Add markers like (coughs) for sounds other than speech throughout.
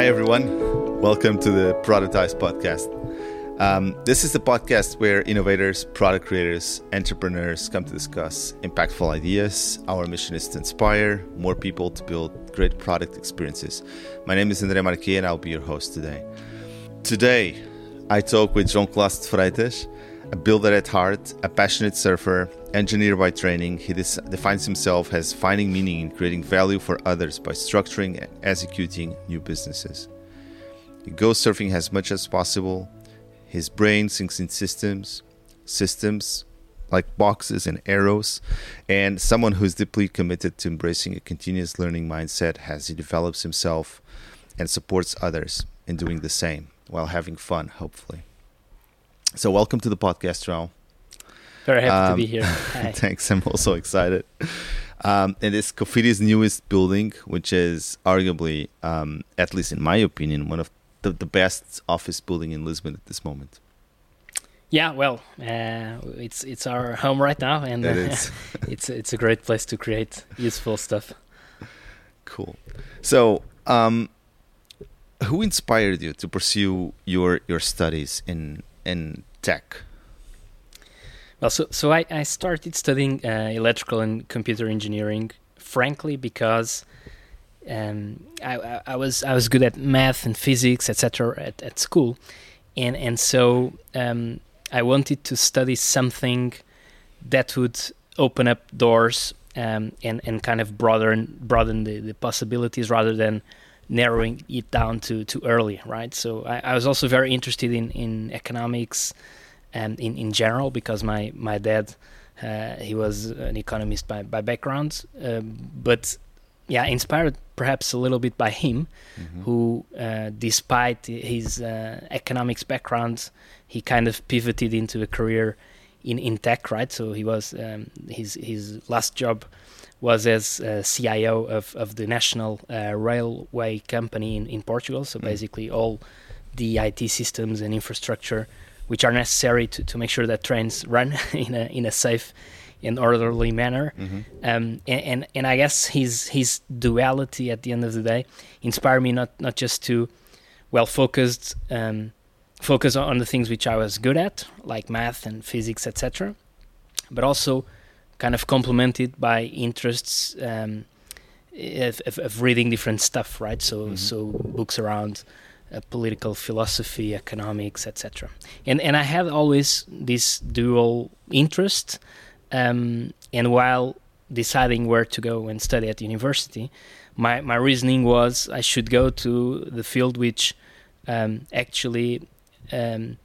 Hi, everyone. Welcome to the Productized podcast. Um, this is the podcast where innovators, product creators, entrepreneurs come to discuss impactful ideas. Our mission is to inspire more people to build great product experiences. My name is André Marquet, and I'll be your host today. Today, I talk with João Clássico Freitas, a builder at heart, a passionate surfer, engineer by training. He defines himself as finding meaning in creating value for others by structuring and executing new businesses. He goes surfing as much as possible. His brain thinks in systems, systems like boxes and arrows, and someone who's deeply committed to embracing a continuous learning mindset as he develops himself and supports others in doing the same while having fun, hopefully. So, welcome to the podcast, João. Very happy um, to be here. (laughs) thanks. I'm also excited. Um, it is Cofidis' newest building, which is arguably, um, at least in my opinion, one of the, the best office building in Lisbon at this moment. Yeah, well, uh, it's it's our home right now, and it uh, (laughs) it's it's a great place to create useful stuff. Cool. So, um, who inspired you to pursue your your studies in in tech? Well, so so I, I started studying uh, electrical and computer engineering, frankly, because um, I, I was I was good at math and physics, etc. At, at school, and and so um, I wanted to study something that would open up doors um, and and kind of broaden broaden the, the possibilities rather than narrowing it down to too early, right? So I, I was also very interested in in economics and in in general because my my dad uh, he was an economist by by background, um, but yeah, inspired perhaps a little bit by him, mm-hmm. who uh, despite his uh, economics background, he kind of pivoted into a career in in tech, right? So he was um, his his last job was as uh, CIO of, of the national uh, railway company in, in Portugal. So mm. basically, all the IT systems and infrastructure which are necessary to, to make sure that trains run (laughs) in a in a safe and orderly manner. Mm-hmm. Um, and, and, and I guess his his duality at the end of the day inspired me not not just to well focused um, focus on the things which I was good at, like math and physics, etc., but also kind of complemented by interests um, of, of, reading different stuff, right? So mm-hmm. so books around uh, political philosophy, economics, etc. And and I had always this dual interest. Um, and while deciding where to go and study at university, my my reasoning was I should go to the field which um, actually um,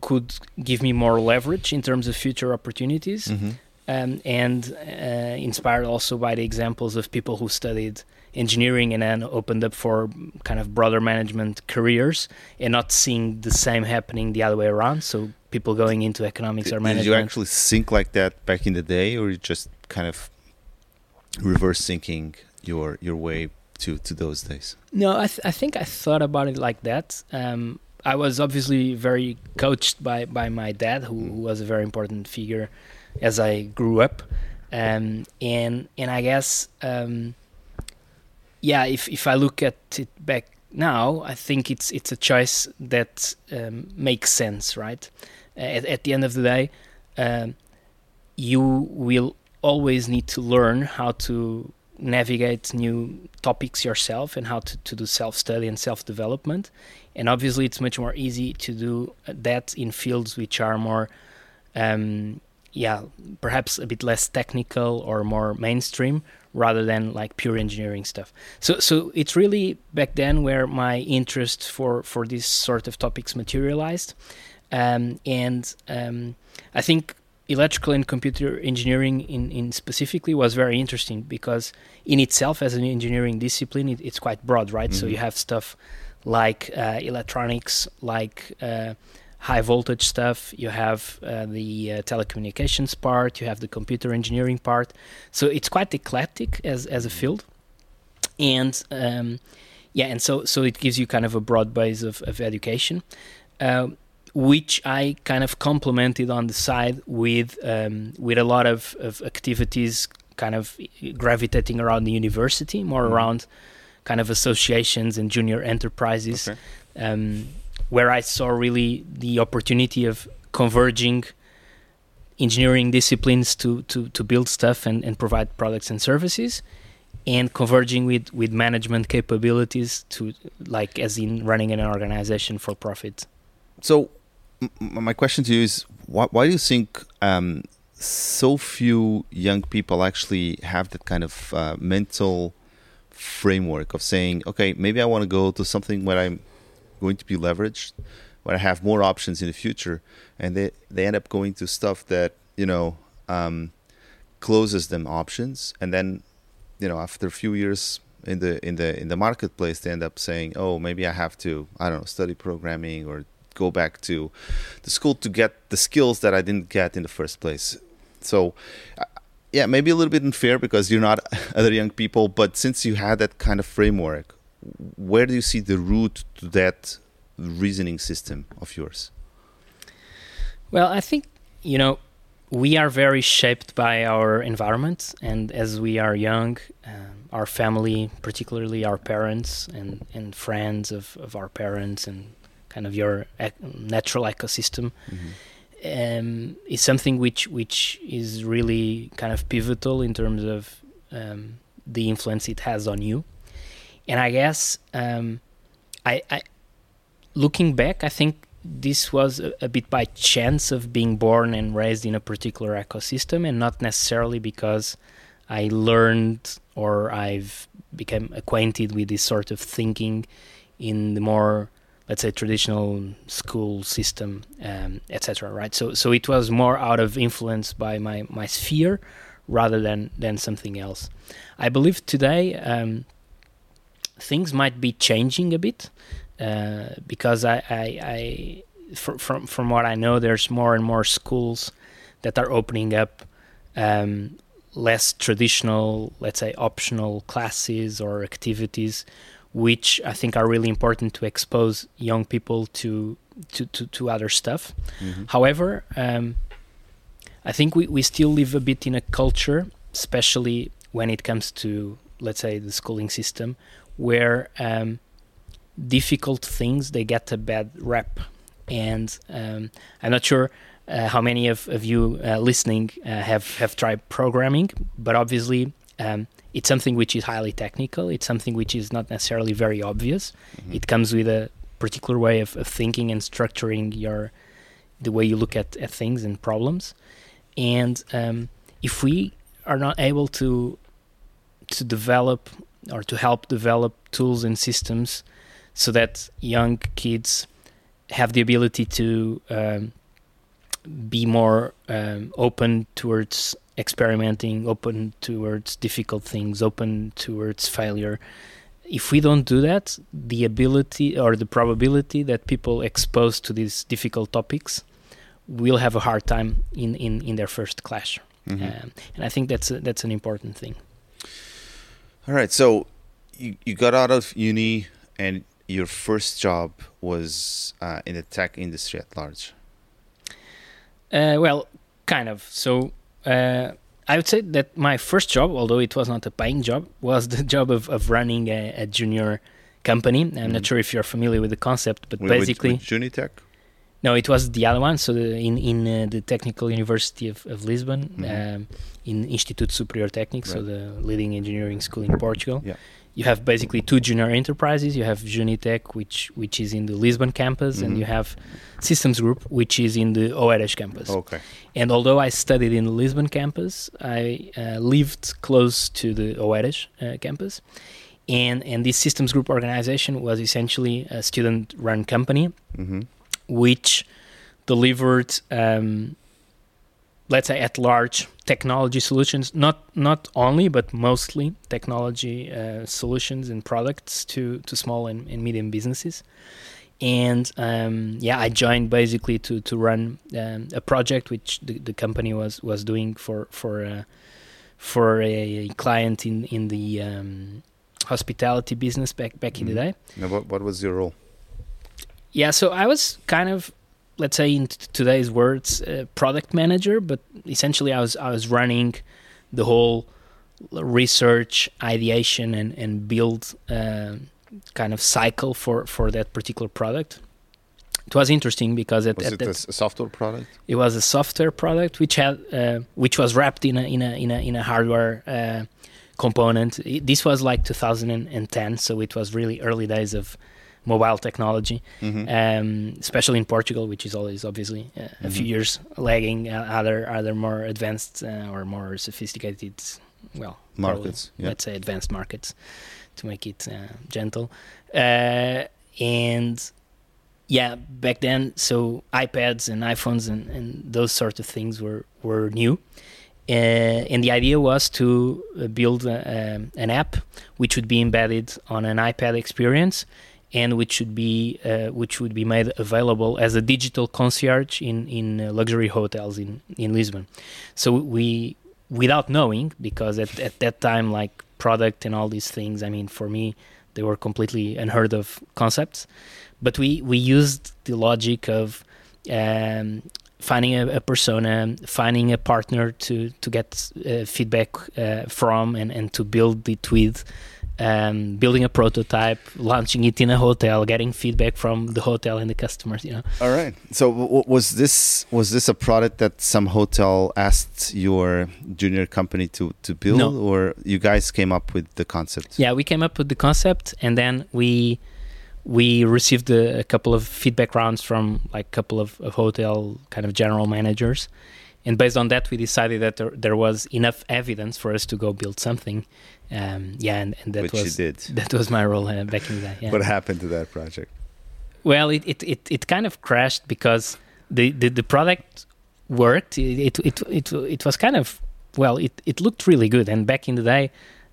could give me more leverage in terms of future opportunities. Mm-hmm um, and uh, inspired also by the examples of people who studied engineering and then opened up for kind of broader management careers and not seeing the same happening the other way around. So people going into economics or management. Did you actually think like that back in the day, or you just kind of reverse thinking your your way to to those days? No, I th- I think I thought about it like that. Um, I was obviously very coached by by my dad, who, who was a very important figure as I grew up, um, and and I guess um, yeah, if if I look at it back now, I think it's it's a choice that um, makes sense, right? At, at, the end of the day, um, you will always need to learn how to navigate new topics yourself and how to, to do self study and self development. And obviously, it's much more easy to do that in fields which are more um, yeah, perhaps a bit less technical or more mainstream rather than like pure engineering stuff. So so it's really back then where my interest for for these sort of topics materialized, um, and um, I think electrical and computer engineering in, in specifically was very interesting because in itself as an engineering discipline it, it's quite broad right mm-hmm. so you have stuff like uh, electronics like uh, high voltage stuff, you have uh, the uh, telecommunications part, you have the computer engineering part. So it's quite eclectic as as a field, and um, yeah, and so so it gives you kind of a broad base of of education. Uh, which I kind of complemented on the side with um, with a lot of, of activities kind of gravitating around the university, more mm. around kind of associations and junior enterprises, Okay. um, where I saw really the opportunity of converging engineering disciplines to, to, to build stuff and, and provide products and services and converging with, with management capabilities to like as in running an organization for profit. So, my question to you is: why, why do you think um, so few young people actually have that kind of uh, mental framework of saying, "Okay, maybe I want to go to something where I'm going to be leveraged, where I have more options in the future," and they they end up going to stuff that you know um, closes them options, and then you know after a few years in the in the in the marketplace, they end up saying, "Oh, maybe I have to I don't know study programming or." go back to the school to get the skills that I didn't get in the first place. So, uh, yeah, maybe a little bit unfair because you're not (laughs) other young people, but since you had that kind of framework, where do you see the root to that reasoning system of yours? Well, I think, you know, we are very shaped by our environment, and as we are young, um, our family, particularly our parents and, and friends of, of our parents and kind of your natural ecosystem um, is something which which is really kind of pivotal in terms of um, the influence it has on you. And I guess um, I, I looking back, I think this was a, a bit by chance of being born and raised in a particular ecosystem, and not necessarily because I learned or I've become acquainted with this sort of thinking in the more let's say traditional school system um, etc right? So so it was more out of influence by my my sphere rather than than something else. I believe today um, things might be changing a bit uh, because i i, I fr- from from what i know there's more and more schools that are opening up um, less traditional let's say optional classes or activities which I think are really important to expose young people to to, to, to other stuff. Mm-hmm. However, um, I think we, we still live a bit in a culture, especially when it comes to, let's say, the schooling system, where um, difficult things they get a bad rep. And um, I'm not sure uh, how many of, of you uh, listening uh, have, have tried programming, but obviously um, it's something which is highly technical. It's something which is not necessarily very obvious. Mm-hmm. It comes with a particular way of, of thinking and structuring your the way you look at, at things and problems. And um, if we are not able to to develop or to help develop tools and systems so that young kids have the ability to um, be more um, open towards experimenting, open towards difficult things, open towards failure. If we don't do that, the ability or the probability that people exposed to these difficult topics will have a hard time in, in, in their first clash. Mhm. Um, and I think that's a, that's an important thing. All right. So you, you got out of uni and your first job was uh, in the tech industry at large. Uh, well, kind of. So uh, I would say that my first job, although it was not a paying job, was the (laughs) job of, of running a, a junior company. I'm Mhm. not sure if you're familiar with the concept, but With- with- basically, with Junitec. No, it was the other one. So the, in in uh, the Technical University of, of Lisbon, Mhm. um, in Instituto Superior Técnico, so the leading engineering school in Portugal. Yeah. You have basically two junior enterprises. You have Junitec, which which is in the Lisbon campus, Mhm. and you have Systems Group, which is in the Oeiras campus. Okay. And although I studied in the Lisbon campus, I uh, lived close to the Oeiras uh, campus. And, and this systems group organization was essentially a student run company Mm-hmm. Which delivered, um, let's say, at large technology solutions, not, not only, but mostly technology uh, solutions and products to, to small and, and medium businesses and um, yeah, I joined basically to to run um, a project which the, the company was was doing for for uh, for a client in in the um, hospitality business back back in the Mhm. day. Now, what, what was your role? Yeah, so I was kind of let's say in t- today's words, uh, product manager, but essentially I was I was running the whole research, ideation, and and build uh, kind of cycle for for that particular product. It was interesting because at, Was at it that a software product? it was a software product which had uh, which was wrapped in a in a in a in a hardware uh, component. It- this was like 2010, so it was really early days of mobile technology, Mhm. um, especially in Portugal, which is always obviously uh, a few Mhm. years lagging uh, other other more advanced uh, or more sophisticated, well, probably, Markets. Yeah. let's say advanced markets, to make it uh, gentle, uh, and yeah, back then, so iPads and iPhones and, and those sorts of things were were new, uh, and the idea was to build a, um, an app which would be embedded on an iPad experience, and which should be uh, which would be made available as a digital concierge in in uh, luxury hotels in in Lisbon. So we, without knowing, because at at that time, like product and all these things, I mean, for me, they were completely unheard of concepts but we we used the logic of um, finding a, a persona, finding a partner to to get uh, feedback uh, from, and and to build it with. Um, building a prototype, launching it in a hotel, getting feedback from the hotel and the customers. You know, All right. So w- was this was this a product that some hotel asked your junior company to to build, No. or you guys came up with the concept? yeah, we came up with the concept, and then we we received a, a couple of feedback rounds from like a couple of, of hotel kind of general managers and based on that we decided that there, there was enough evidence for us to go build something um, yeah and, and that Which was (laughs) that was my role uh, back in the day yeah. What happened to that project? well it, it, it, it kind of crashed because the, the, the product worked it, it, it, it, it was kind of well it, it looked really good and back in the day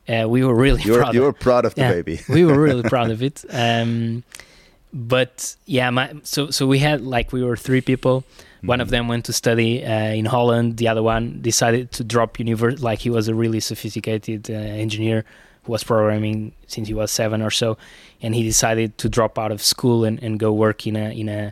uh, we were really You were proud you were proud of the Yeah. baby. we were really (laughs) proud of it. Um, but yeah, my, so so we had like we were three people. One of Mhm. them went to study uh, in Holland. The other one decided to drop university. Like he was a really sophisticated uh, engineer who was programming since he was seven or so, and he decided to drop out of school and, and go work in a in a.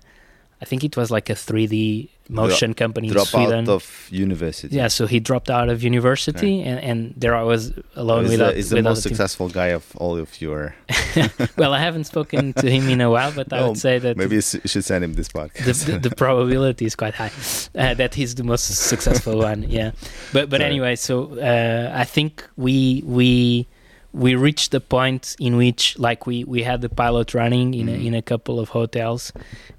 I think it was like a 3D motion company in Drop Sweden. out of university. yeah, so he dropped out of university, and, and there I was alone with the, the most other team. successful guy of all of your. (laughs) well, I haven't spoken to him in a while, but I (laughs) Oh, would say that Maybe you should send him this the, podcast. the, the probability is quite high uh, that he's the most successful one. Yeah, but but Sorry. anyway, so uh, I think we we we reached the point in which like we we had the pilot running in a, Mhm. in a couple of hotels,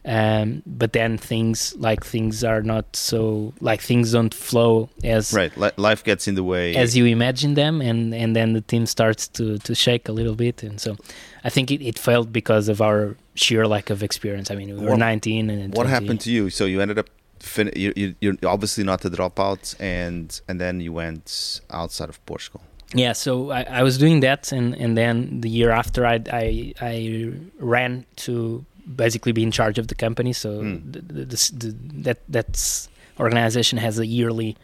um, but then things like things are not so like things don't flow as right. Li- life gets in the way. as you imagine them and and then the team starts to to shake a little bit and so i think it, it failed because of our sheer lack of experience i mean we were What- 19 and what happened to you? So you ended up. Fin- you, you, you're obviously not a dropout, and and then you went outside of Portugal. Yeah so I, I was doing that and and then the year after i i, I ran to basically be in charge of the company so Mm. the, the, the, the, that that's organization has a yearly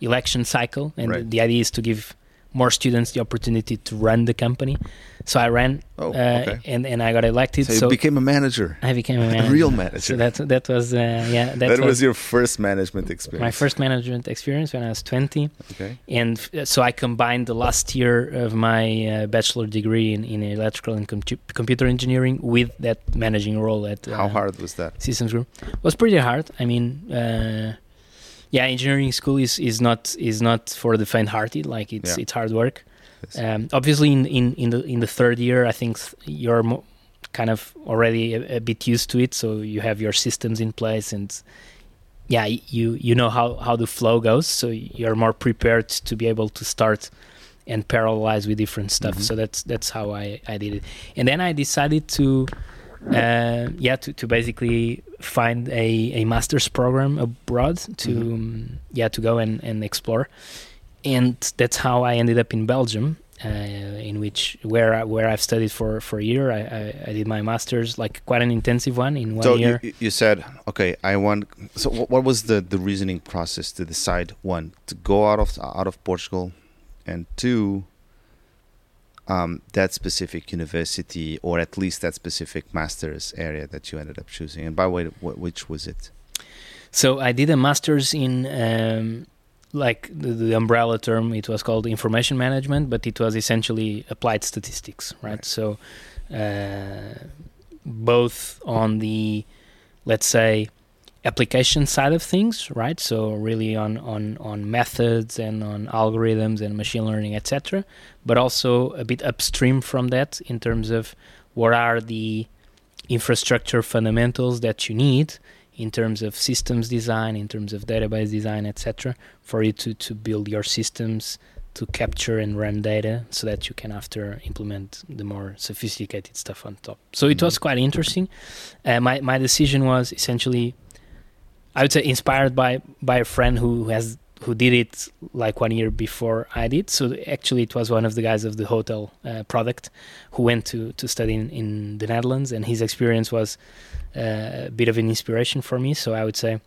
election cycle and Right. the idea is to give more students the opportunity to run the company so i ran Oh, uh, okay. and and i got elected So you so became a manager, I became a (laughs) a real manager. So that that was uh, yeah that, that was, was your first management experience. my first management experience when I was 20, Okay. and uh, so I combined the last year of my uh, bachelor degree in, in electrical and compu- computer engineering with that managing role at uh, How hard was that? Systems Group. It was pretty hard. I mean, uh, yeah, engineering school is, is not is not for the faint-hearted. Like it's Yeah. it's hard work. Yes. Um, obviously, in, in, in the in the third year, I think th- you're mo- kind of already a, a bit used to it, so you have your systems in place, and yeah, you you know how, how the flow goes, so you're more prepared to be able to start and parallelize with different stuff. Mhm. So that's that's how I, I did it, and then I decided to uh, yeah to, to basically find a, a master's program abroad to Mhm. um, yeah to go and, and explore and that's how I ended up in Belgium uh, in which where I, where I've studied for, for a year I, I, I did my master's like quite an intensive one in one so year you, you said, okay, I want. So what, what was the, the reasoning process to decide one to go out of out of Portugal, and two, um, that specific university or at least that specific master's area that you ended up choosing. And by the way, wh- which was it? So I did a master's in um, like the, the umbrella term, it was called information management, but it was essentially applied statistics, right? Right. So, uh, both on the, let's say, application side of things, right? So really on on on methods and on algorithms and machine learning, etc. But also a bit upstream from that in terms of what are the infrastructure fundamentals that you need in terms of systems design, in terms of database design, etc., for you to, to build your systems to capture and run data so that you can after implement the more sophisticated stuff on top. So it was quite interesting. Uh, my, my decision was essentially, I would say, inspired by, by a friend who has who did it like one year before I did. So actually, it was one of the guys of the hotel uh, product who went to to study in, in the Netherlands, and his experience was uh, a bit of an inspiration for me. So I would say,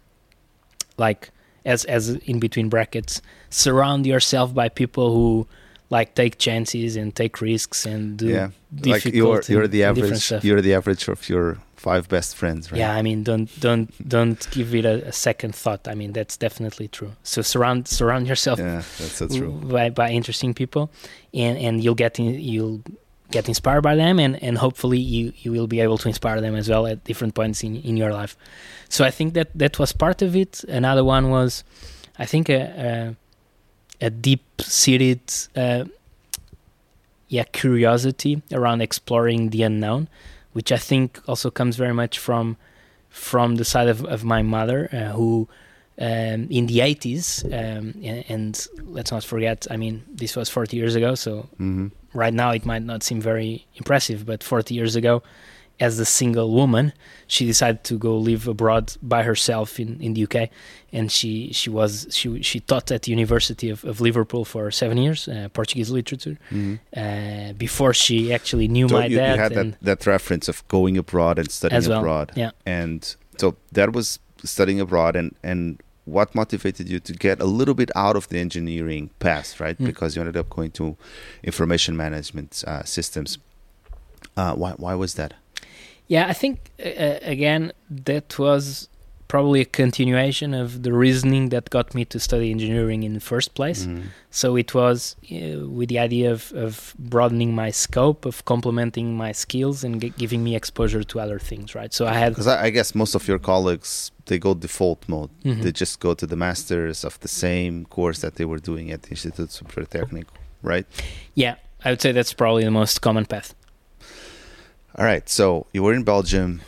like as as in between brackets, surround yourself by people who like take chances and take risks and do yeah, like you're you're the average. You're the average of your five best friends, right? Yeah, I mean, don't don't don't give it a, a second thought. I mean, that's definitely true. So surround surround yourself Yeah, that's so true. (laughs) by by interesting people, and and you'll get in, you'll get inspired by them, and and hopefully you you will be able to inspire them as well at different points in in your life. So I think that that was part of it. Another one was, I think a a, a deep seated. Uh, yeah, curiosity around exploring the unknown, which I think also comes very much from from the side of, of my mother, uh, who um, in the 80s, um, and, and let's not forget, I mean, this was 40 years ago, so hmm right now it might not seem very impressive, but 40 years ago, as a single woman, she decided to go live abroad by herself in, in the UK, and she she was she she taught at the University of, of Liverpool for seven years, uh, Portuguese literature, hmm uh, before she actually knew So my you, you dad. had and, that, that reference of going abroad and studying well, abroad. yeah. And so that was studying abroad and, and what motivated you to get a little bit out of the engineering path, right? Mm. Because you ended up going to information management uh, systems. Uh, why, why was that? Yeah, I think uh, again that was probably a continuation of the reasoning that got me to study engineering in the first place. Mhm. So it was uh, with the idea of, of broadening my scope, of complementing my skills, and g- giving me exposure to other things. Right. So I had Because I, I guess most of your colleagues they go default mode. Mhm. They just go to the masters of the same course that they were doing at the Institute Superior right? yeah, I would say that's probably the most common path. All right. So you were in Belgium,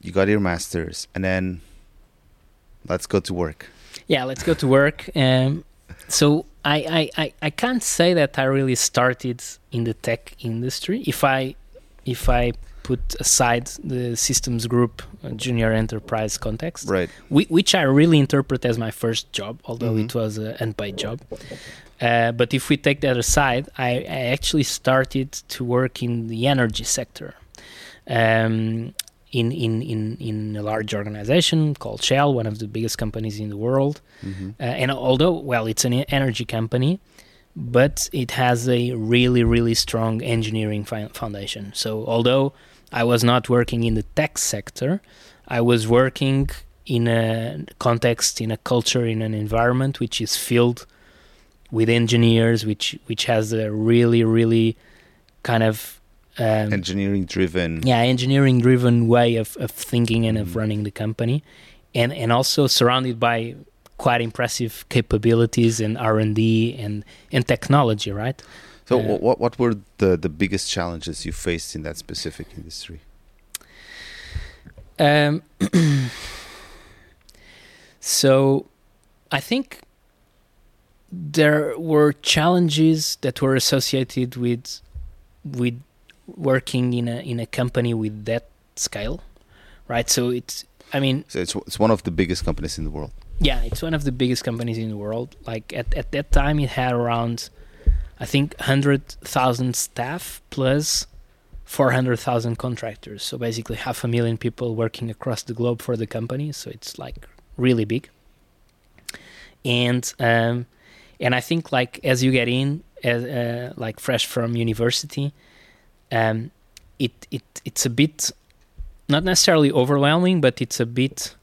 you got your masters, and then let's go to work. Yeah, let's go to work. Um, so I, I, I, I can't say that I really started in the tech industry. If I if I put aside the systems group uh, junior enterprise context, Right. whi- which I really interpret as my first job, although Mhm. it was an unpaid job. Uh, but if we take that aside, I, I actually started to work in the energy sector. Um, in, in, in, in a large organization called Shell, one of the biggest companies in the world. hmm Uh, and although, well, it's an energy company, but it has a really, really strong engineering fi- foundation. So, although I was not working in the tech sector, I was working in a context, in a culture, in an environment which is filled with engineers, which which has a really, really kind of um, Engineering driven. yeah engineering driven way of, of thinking and of Mm. running the company and and also surrounded by quite impressive capabilities in r&d and and technology right So Uh, what what were the the biggest challenges you faced in that specific industry? um, (clears throat) so i think there were challenges that were associated with with working in a in a company with that scale right so it's i mean So it's it's one of the biggest companies in the world. Yeah, it's one of the biggest companies in the world. Like at, at that time, it had around, I think, hundred thousand staff plus four hundred thousand contractors. So basically, half a million people working across the globe for the company. So it's like really big. And um, and I think like as you get in, as, uh, like fresh from university, um, it it it's a bit, not necessarily overwhelming, but it's a bit.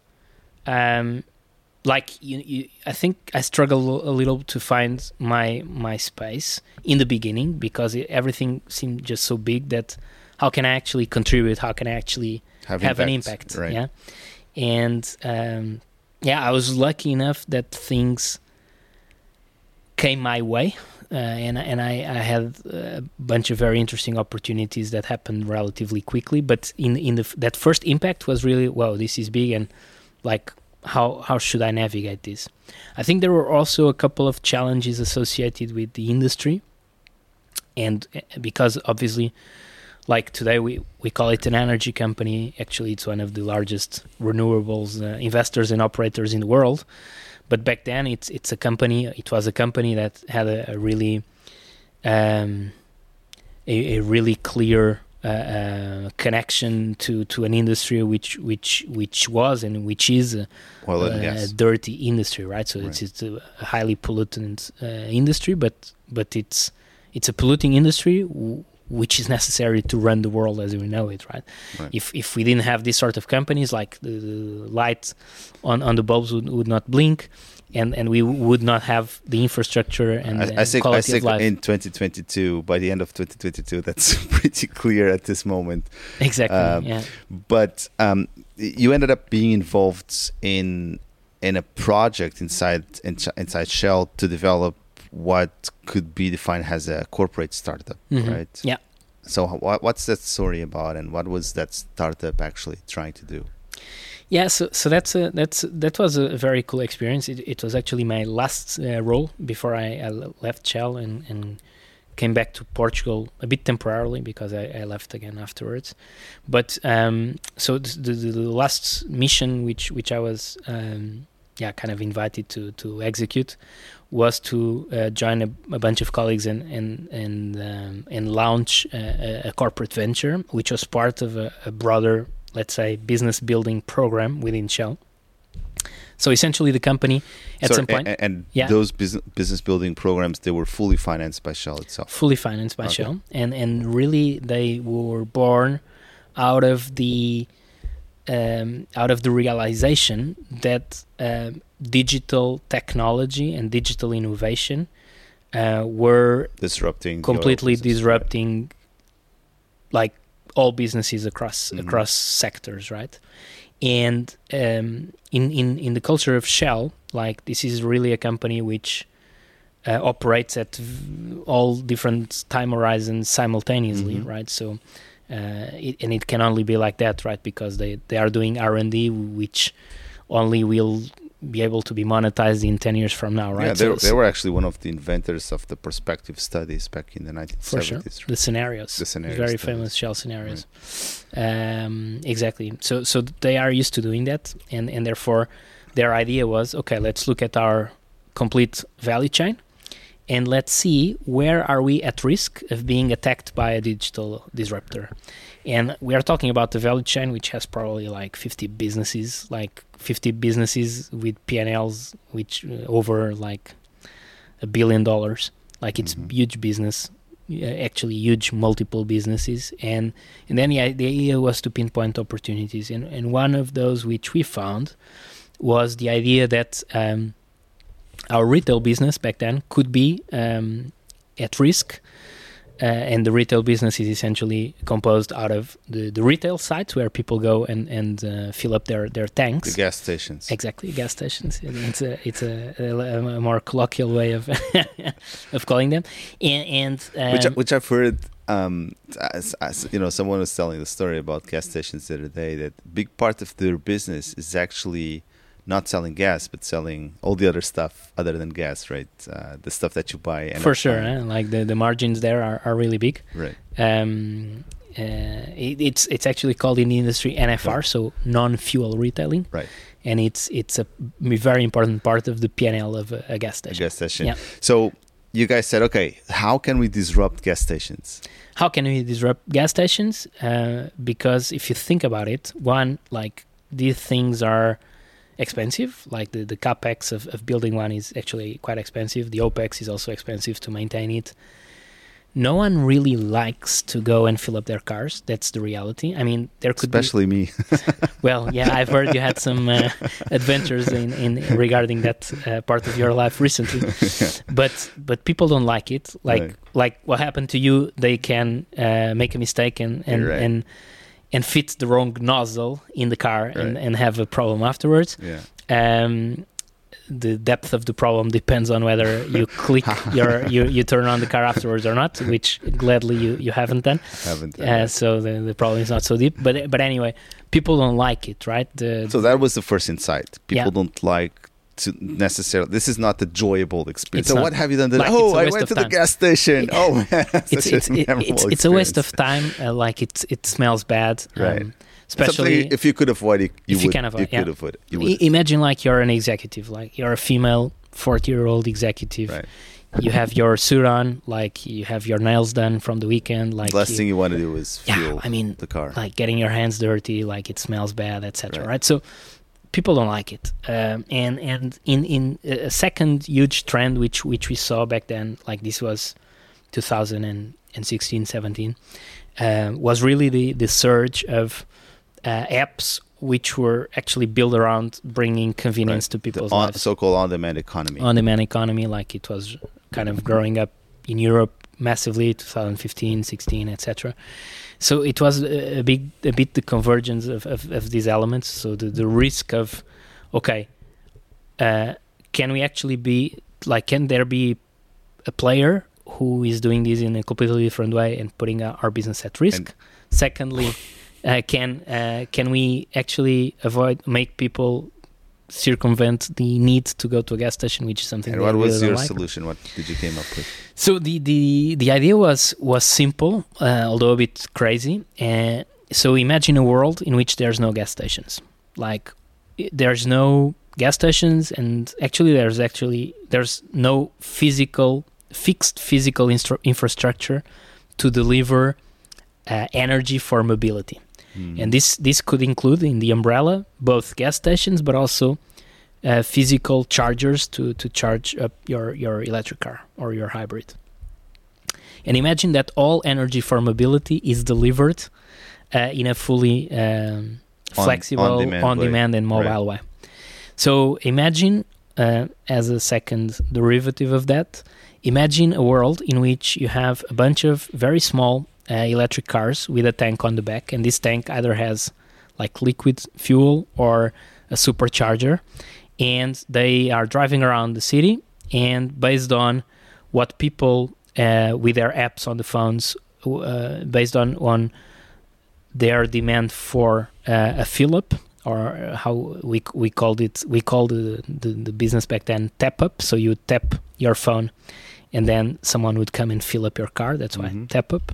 Um, like you, you, I think I struggle a little to find my my space in the beginning because it, everything seemed just so big that how can I actually contribute? How can I actually have, have an impact? Right. Yeah, and um, yeah, I was lucky enough that things came my way. Uh, and and I, I had a bunch of very interesting opportunities that happened relatively quickly. But in in the that first impact was really wow, this is big, and like how how should I navigate this? I think there were also a couple of challenges associated with the industry, and uh, because obviously, like today we we call it an energy company. Actually, it's one of the largest renewables uh, investors and operators in the world. But back then, it's it's a company. It was a company that had a, a really um, a, a really clear uh, uh, connection to, to an industry which which which was and which is a, Oil and a gas. dirty industry, right? So it's Right. it's a highly pollutant uh, industry, but but it's it's a polluting industry w- which is necessary to run the world as we know it, right? Right. If if we didn't have these sort of companies, like the, the light on on the bulbs would, would not blink. And, and we would not have the infrastructure and, I, and I think I think in 2022, by the end of 2022, that's (laughs) pretty clear at this moment. exactly. um, yeah. But um, you ended up being involved in in a project inside in, inside Shell to develop what could be defined as a corporate startup, Mhm. right? Yeah. So what, what's that story about, and what was that startup actually trying to do? Yeah, so so that's a, that's that was a very cool experience. It, it was actually my last uh, role before I, I left Shell and, and came back to Portugal a bit temporarily because I, I left again afterwards. But um, so the, the, the last mission which which I was um, yeah kind of invited to to execute was to uh, join a, a bunch of colleagues and and and um, and launch a, a- corporate venture which was part of a, a broader let's say business building program within Shell. So essentially, the company at So- some point a- and, Yeah. those business business building programs they were fully financed by Shell itself. fully financed by Okay. Shell, and and really they were born out of the um, out of the realization that um, digital technology and digital innovation uh, were Disrupting completely business, right? disrupting like all businesses across Mhm. across sectors right and um, in, in in the culture of shell like this is really a company which uh, operates at v- all different time horizons simultaneously Mhm. right so it, and it can only be like that right because they they are doing r&d which only will be able to be monetized in 10 years from now right Yeah, they, they were actually one of the inventors of the perspective studies back in the 1970s. For sure. right? the scenarios, The scenario very studies. famous shell scenarios. Um, exactly. So so they are used to doing that, and and therefore their idea was okay. Let's look at our complete value chain, and let's see where are we at risk of being attacked by a digital disruptor. And we are talking about the value chain, which has probably like 50 businesses, like 50 businesses with P&Ls, which uh, over like a billion dollars. Like it's Mhm. huge business, actually huge multiple businesses. And and then the, the idea was to pinpoint opportunities. And and one of those which we found was the idea that um, our retail business back then could be um, at risk. Uh, and the retail business is essentially composed out of the, the retail sites where people go and and uh, fill up their their tanks. The gas stations. Exactly, gas stations. It's a it's a, a, a more colloquial way of (laughs) of calling them, and, and um, which, I- which I've heard, um, as, as, you know, someone was telling the story about gas stations the other day that big part of their business is actually not selling gas, but selling all the other stuff other than gas, right? Uh, the stuff that you buy. And for sure, eh? like the, the margins there are, are really big. Right. Um, uh, it, it's it's actually called in the industry NFR, so non-fuel retailing, Right. and it's it's a very important part of the P&L of a, a gas A station. gas station. Yeah. So you guys said, okay, how can we disrupt gas stations? How can we disrupt gas stations? Uh, because if you think about it, one like these things are expensive. Like the, the capex of, of building one is actually quite expensive. The opex is also expensive to maintain it. no one really likes to go and fill up their cars. That's the reality. I mean, there could be especially be, me. (laughs) well, yeah, I've heard you had some uh, adventures in, in regarding that uh, part of your life recently, yeah. (laughs) but but people don't like it. Like right. like what happened to you, they can uh, make a mistake and and right. and and fit the wrong nozzle in the car right. and, and have a problem afterwards. Yeah. Um, the depth of the problem depends on whether you (laughs) click your you, you turn on the car afterwards or not, which gladly you, you haven't done. Haven't done. Uh, so the, the problem is not so deep. But but anyway, people don't like it, right? The, so that was the first insight. People Yeah. don't like to necessarily. This is not the enjoyable experience. It's so not. what have you done? today? Like, oh, I went to the gas station. (laughs) Oh (laughs) man, it's it's, a it's it's a waste of time. Uh, like it it smells bad. Right. Um, especially Something if you could avoid it, you if you would. can avoid, you yeah. could avoid it. You would. imagine like you're an executive, like you're a female forty year old executive. Right. You have your suit on, like you have your nails done from the weekend, like the last you- thing you want to do is yeah. fuel I mean, the car. like getting your hands dirty, like it smells bad, etc. Right. Right. So people don't like it, um, and and in in a second huge trend which which we saw back then, like this was 2016, 17, uh, was really the the surge of uh, apps which were actually built around bringing convenience to the people's on, lives. so-called on-demand economy. on-demand economy like it was kind of growing up in Europe massively 2015 16 etc so it was a, a big a bit the convergence of, of, of these elements. So the, the risk of okay uh, can we actually be like can there be a player who is doing this in a completely different way and putting uh, our business at risk? And- secondly uh, can uh, can we actually avoid make people circumvent the need to go to a gas station, which is something. and what was really don't your like. solution? What did you came up with? So the the the idea was was simple, uh, although a bit crazy. Uh, so imagine a world in which there's no gas stations. Like there's no gas stations, and actually there's actually there's no physical fixed physical instru- infrastructure to deliver uh, energy for mobility. Hmm. And this this could include in the umbrella both gas stations, but also uh, physical chargers to to charge up your your electric car or your hybrid. And imagine that all energy for mobility is delivered uh, in a fully um, flexible, on-demand on-demand and mobile way. So imagine, uh, as a second derivative of that, imagine a world in which you have a bunch of very small electric cars with a tank on the back, and this tank either has like liquid fuel or a supercharger, and they are driving around the city. And based on what people uh, with their apps on the phones, uh, based on on their demand for uh, a fill up or how we we called it we called the, the the business back then tap up so you tap your phone and then someone would come and fill up your car that's why Mhm. tap up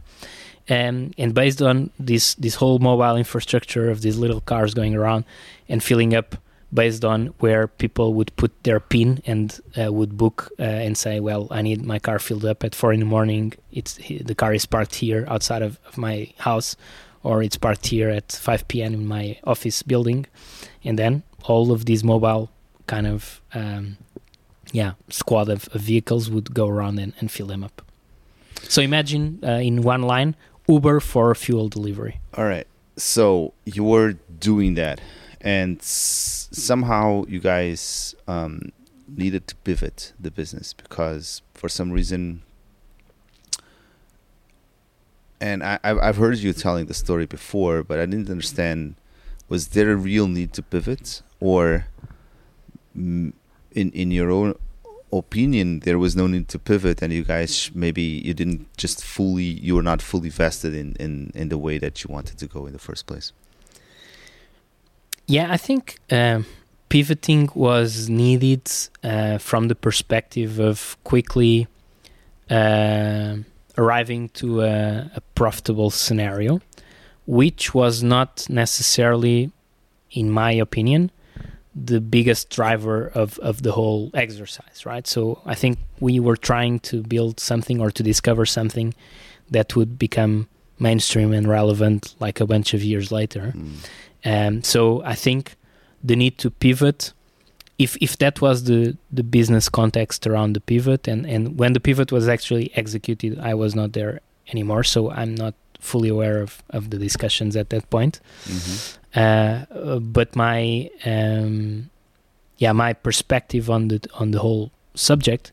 um, and based on this this whole mobile infrastructure of these little cars going around and filling up based on where people would put their pin and uh, would book uh, and say well i need my car filled up at four in the morning it's the car is parked here outside of, of my house or it's parked here at 5 p.m. in my office building, and then all of these mobile kind of um, yeah squad of, of vehicles would go around and, and fill them up. So imagine uh, in one line Uber for fuel delivery. All right. So you were doing that, and s- somehow you guys um, needed to pivot the business because for some reason. And I, I've heard you telling the story before, but I didn't understand. Was there a real need to pivot, or mm, in in your own opinion, there was no need to pivot, and you guys maybe you didn't just fully you were not fully vested in in in the way that you wanted to go in the first place. Yeah, I think um, pivoting was needed uh, from the perspective of quickly uh, arriving to a, a profitable scenario, which was not necessarily, in my opinion, the biggest driver of, of the whole exercise, right? So I think we were trying to build something or to discover something that would become mainstream and relevant like a bunch of years later. Mm. Um, so I think the need to pivot if if that was the the business context around the pivot, and and when the pivot was actually executed, I was not there anymore, so I'm not fully aware of of the discussions at that point. Mhm. Uh, but my um, yeah, my perspective on the on the whole subject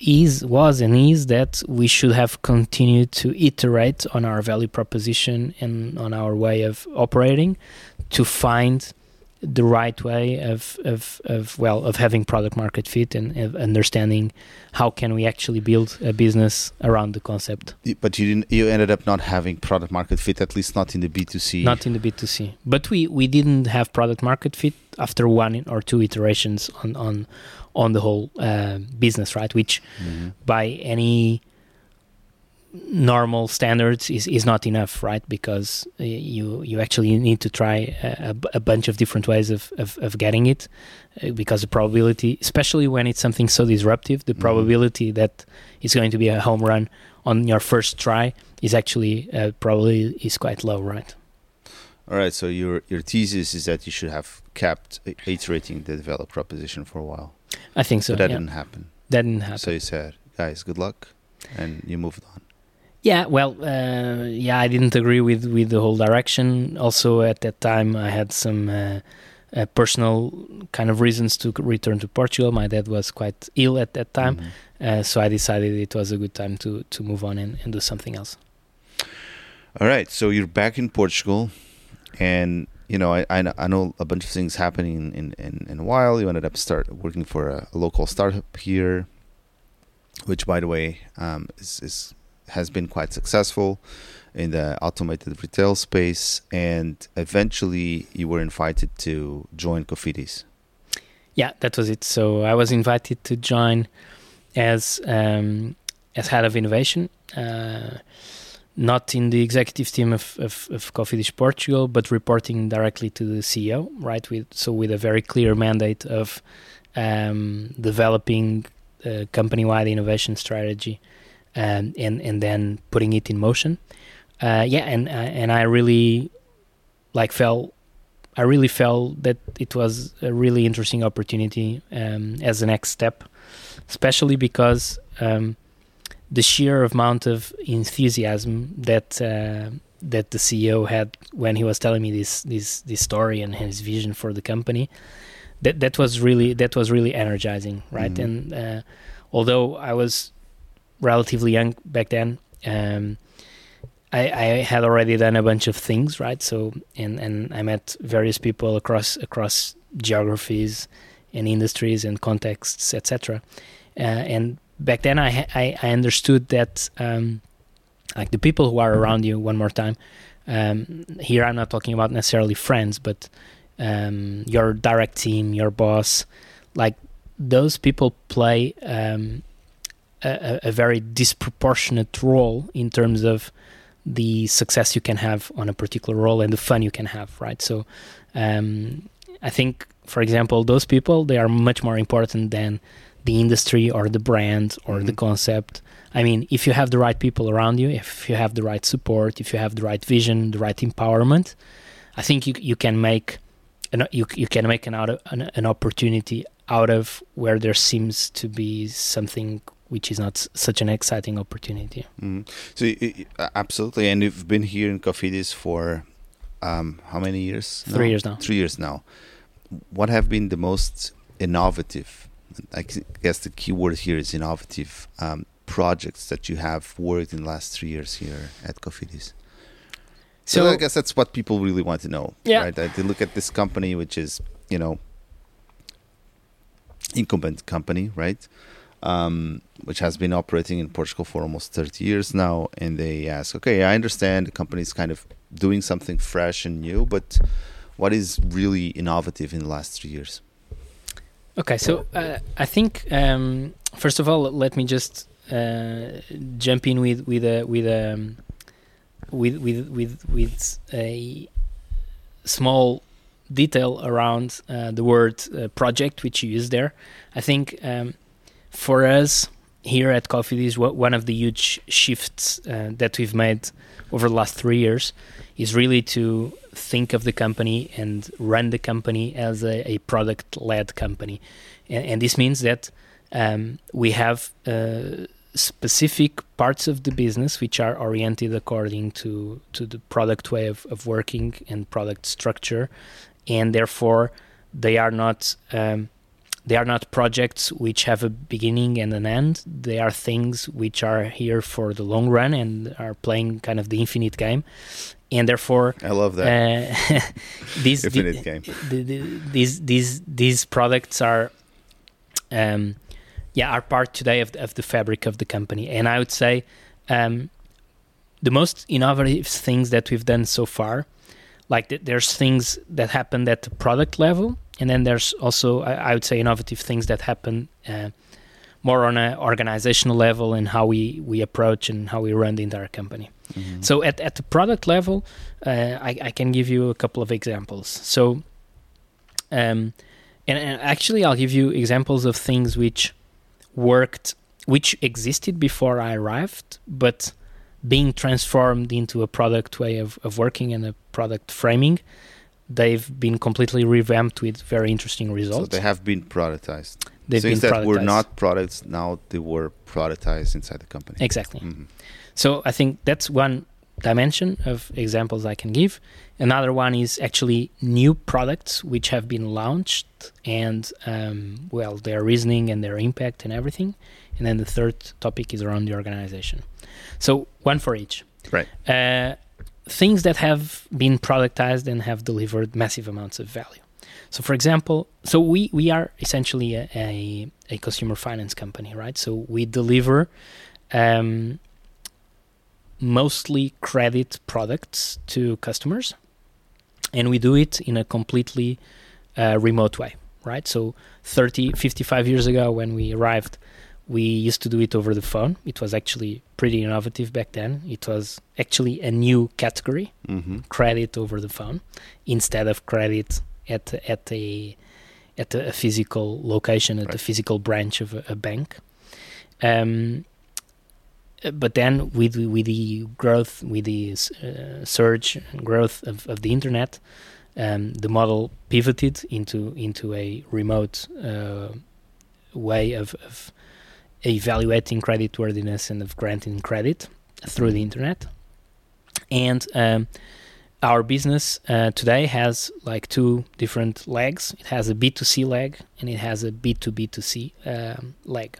is was and is that we should have continued to iterate on our value proposition and on our way of operating to find the right way of of, of well of having product market fit and of understanding how can we actually build a business around the concept But you didn't. You ended up not having product market fit, at least not in the B two C. not in the B2C. But we, we didn't have product market fit after one or two iterations on on on the whole uh, business, right? Which Mhm. by any normal standards is, is not enough, right? Because you you actually need to try a bunch of different ways of, of, of getting it, uh, because the probability, especially when it's something so disruptive, the Mhm. probability that it's going to be a home run on your first try is actually uh, probably is quite low, right? All right. So your your thesis is that you should have kept iterating the developed proposition for a while, I think so. but that yeah. didn't happen. That didn't happen. So you said, "Guys, good luck," and you moved on. Yeah, well, uh, yeah, I didn't agree with with the whole direction. Also, at that time, I had some uh, uh, personal kind of reasons to return to Portugal. My dad was quite ill at that time, Mhm. uh, so I decided it was a good time to to move on and, and do something else. All right. So you're back in Portugal, and you know I I, know a bunch of things happening in, in, in, in a while. You ended up start working for a, a local startup here, which by the way um, is, is has been quite successful in the automated retail space, and eventually you were invited to join Cofidis. Yeah, that was it. So I was invited to join as um, as head of innovation, uh, not in the executive team of of, of Cofidis Portugal, but reporting directly to the CEO. Right, with so with a very clear mandate of um, developing a company-wide innovation strategy, um, and and then putting it in motion. Uh, yeah, and uh, and I really like felt I really felt that it was a really interesting opportunity um, as a next step, especially because um, the sheer amount of enthusiasm that uh, that the CEO had when he was telling me this this this story and his vision for the company, that that was really that was really energizing, right? Mhm. And uh, although I was relatively young back then. Um, I, I had already done a bunch of things, right? So and and I met various people across across geographies and industries and contexts, etc. Uh, and back then, I I, I understood that um, like the people who are around you. One more time, um, here I'm not talking about necessarily friends, but um, your direct team, your boss, like those people play um, a a very disproportionate role in terms of the success you can have on a particular role and the fun you can have right so um, i think for example those people they are much more important than the industry or the brand or the Mhm. concept i mean if you have the right people around you if you have the right support if you have the right vision the right empowerment i think you, you can make an, you, you can make an, out of, an, an opportunity out of where there seems to be something which is not s- such an exciting opportunity Mhm. So absolutely, and you've been here in Cofidis for um, how many years? Three years now. Three years now. What have been the most innovative? I guess the key word here is innovative um, projects that you have worked in the last three years here at Cofidis. So, so I guess that's what people really want to know, Yeah. right? They look at this company, which is you know incumbent company, right? Um, which has been operating in Portugal for almost 30 years now, and they ask, okay, I understand the company is kind of doing something fresh and new, but what is really innovative in the last three years? Okay, so uh, I think um, first of all, let me just uh, jump in with with a with a um, with with with with a small detail around uh, the word uh, project which you use there. I think um, for us here at Cofidis one of the huge shifts uh, that we've made over the last three years is really to think of the company and run the company as a, a product led company. And, and, this means that um, we have uh, specific parts of the business which are oriented according to, to the product way of, of working and product structure. And therefore, they are not. Um, they are not projects which have a beginning and an end. They are things which are here for the long run and are playing kind of the infinite game. And therefore, I love that uh, (laughs) these infinite the, game. The, the, these these these products are, um, yeah, are part today of the, of the fabric of the company. And I would say, um, the most innovative things that we've done so far, like th- there's things that happened at the product level and then there's also I, I would say innovative things that happen uh, more on an organizational level and how we we approach and how we run the entire company. Mm-hmm. So at at the product level, uh, I, I can give you a couple of examples. So, um, and, and actually I'll give you examples of things which worked, which existed before I arrived, but being transformed into a product way of, of working and a product framing they've been completely revamped with very interesting results. So they have been productized. They've Things been that productized. were not products now they were productized inside the company. Exactly. Mm-hmm. So I think that's one dimension of examples I can give. Another one is actually new products which have been launched and um, well their reasoning and their impact and everything. And then the third topic is around the organization. So one for each. Right. Uh, things that have been productized and have delivered massive amounts of value. So, for example, so we, we are essentially a, a, a consumer finance company, right? So we deliver um, mostly credit products to customers, and we do it in a completely uh, remote way, right? So 30, 55 years ago, when we arrived, we used to do it over the phone. It was actually pretty innovative back then. It was actually a new category, mm-hmm. credit over the phone, instead of credit at at a at a physical location at right. a physical branch of a, a bank. Um, but then with with the growth, with the uh, surge and growth of, of the internet, um, the model pivoted into into a remote uh, way of, of evaluating creditworthiness and of granting credit through the internet. And um, our business uh, today has like two different legs. It has a B2C leg and it has a B2B2C um, leg.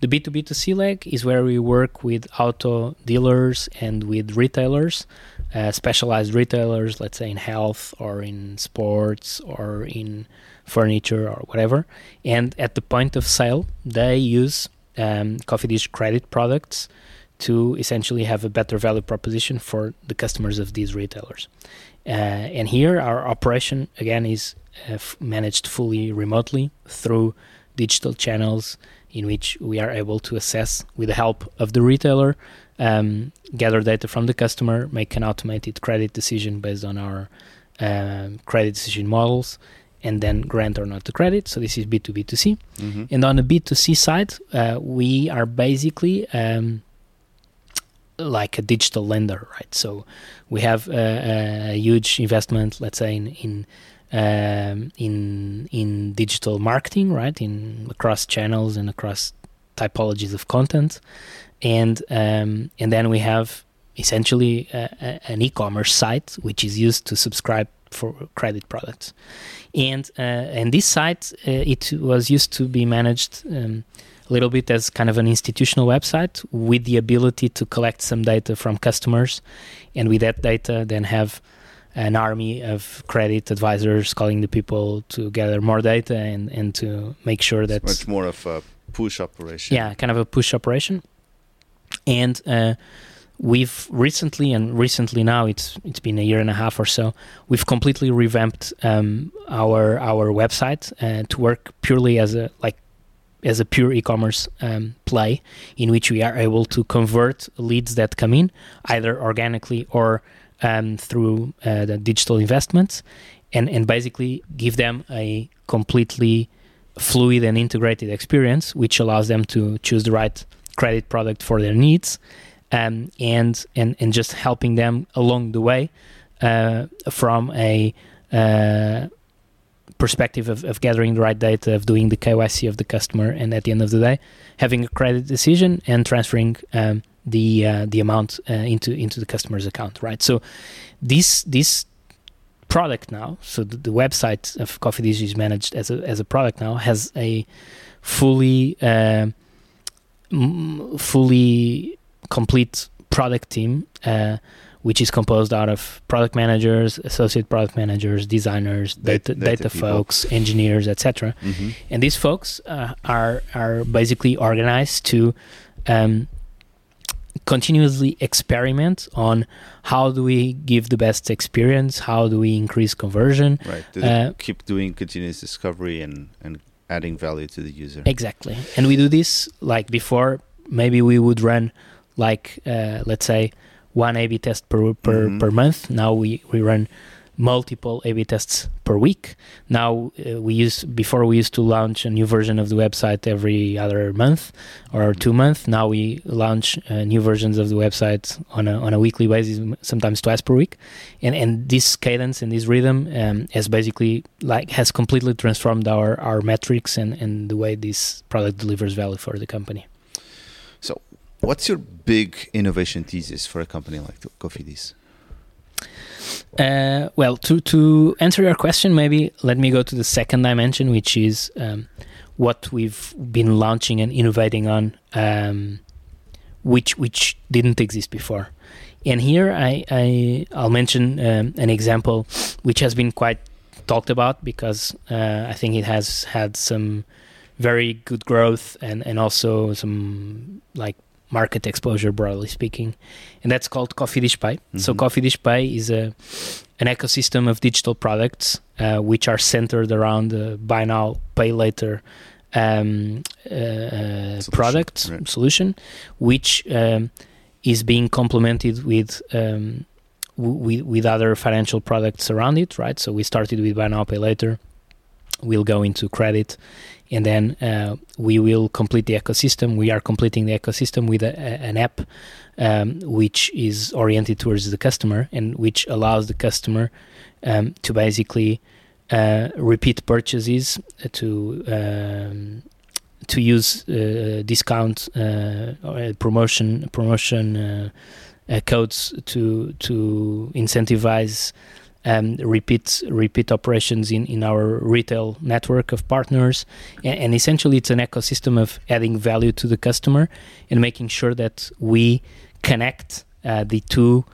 The B2B2C leg is where we work with auto dealers and with retailers, uh, specialized retailers, let's say in health or in sports or in furniture or whatever. And at the point of sale, they use um, Cofidis credit products to essentially have a better value proposition for the customers of these retailers. Uh, and here, our operation again is uh, f- managed fully remotely through digital channels in which we are able to assess, with the help of the retailer, um, gather data from the customer, make an automated credit decision based on our um, credit decision models, and then grant or not the credit. So this is B2B2C. Mm-hmm. And on the B2C side, uh, we are basically um, like a digital lender, right? So we have a, a huge investment, let's say, in in um, in in digital marketing, right? In across channels and across typologies of content, and um, and then we have essentially a, a, an e-commerce site which is used to subscribe for credit products. And uh, and this site uh, it was used to be managed um, a little bit as kind of an institutional website with the ability to collect some data from customers, and with that data then have an army of credit advisors calling the people to gather more data and, and to make sure that it's much more of a push operation. Yeah, kind of a push operation. And uh, we've recently and recently now it's it's been a year and a half or so we've completely revamped um, our our website uh, to work purely as a like as a pure e-commerce um, play in which we are able to convert leads that come in either organically or um, through uh, the digital investments and and basically give them a completely fluid and integrated experience which allows them to choose the right credit product for their needs um, and and and just helping them along the way uh, from a uh, perspective of, of gathering the right data, of doing the KYC of the customer, and at the end of the day, having a credit decision and transferring um, the uh, the amount uh, into into the customer's account. Right. So this this product now, so the, the website of Cofidis is managed as a as a product now, has a fully uh, fully complete product team. Uh, which is composed out of product managers, associate product managers, designers, data, data, data folks, engineers, etc. Mm-hmm. And these folks uh, are are basically organized to um, continuously experiment on how do we give the best experience, how do we increase conversion. Right. Do uh, keep doing continuous discovery and and adding value to the user. Exactly. And we do this like before. Maybe we would run like uh, let's say one A/B test per per, mm-hmm. per month. Now we we run multiple A/B tests per week. Now uh, we use before we used to launch a new version of the website every other month or two months. Now we launch uh, new versions of the website on a on a weekly basis, sometimes twice per week. And and this cadence and this rhythm um, has basically like has completely transformed our our metrics and and the way this product delivers value for the company. What's your big innovation thesis for a company like Cofidis? Uh, well, to to answer your question, maybe let me go to the second dimension, which is um, what we've been launching and innovating on, um, which which didn't exist before. And here I, I will mention um, an example which has been quite talked about because uh, I think it has had some very good growth and and also some like market exposure, broadly speaking, and that's called Cofidis Pay. Mm-hmm. So Cofidis Pay is a an ecosystem of digital products uh, which are centered around the buy now, pay later um, uh, uh solution. product right. solution, which um, is being complemented with. Um, with, with other financial products around it, right? So we started with buy now, pay later. We'll go into credit, and then uh, we will complete the ecosystem. We are completing the ecosystem with a, a, an app um, which is oriented towards the customer and which allows the customer um, to basically uh, repeat purchases to um, to use uh, discount uh, promotion promotion uh, uh, codes to to incentivize um, repeat repeat operations in, in our retail network of partners, and, and, essentially it's an ecosystem of adding value to the customer and making sure that we connect uh, the two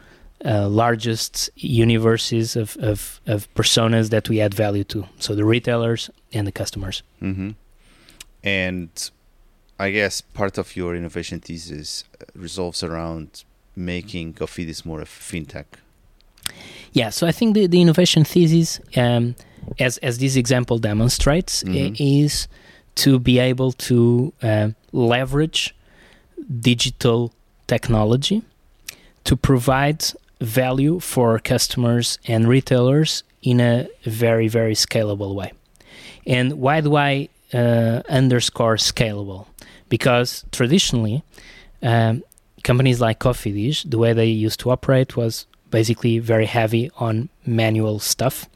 uh, largest universes of, of, of personas that we add value to, so the retailers and the customers. Mm-hmm. And I guess part of your innovation thesis resolves around making Cofidis more of fintech yeah, so I think the, the innovation thesis, um, as as this example demonstrates, mm-hmm. is to be able to uh, leverage digital technology to provide value for customers and retailers in a very very scalable way. And why do I uh, underscore scalable? Because traditionally, um, companies like Cofidis, the way they used to operate was basically very heavy on manual stuff,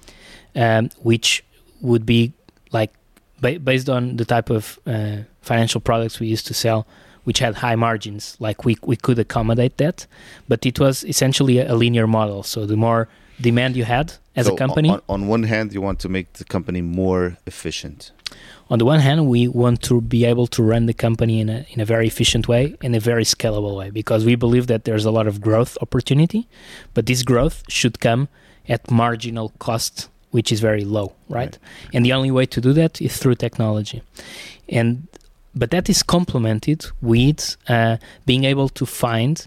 um, which would be like ba- based on the type of uh, financial products we used to sell, which had high margins. Like we we could accommodate that, but it was essentially a, a linear model. So the more demand you had as so a company, on, on one hand, you want to make the company more efficient on the one hand, we want to be able to run the company in a, in a very efficient way, in a very scalable way, because we believe that there's a lot of growth opportunity, but this growth should come at marginal cost, which is very low, right? right. And the only way to do that is through technology. And but that is complemented with uh, being able to find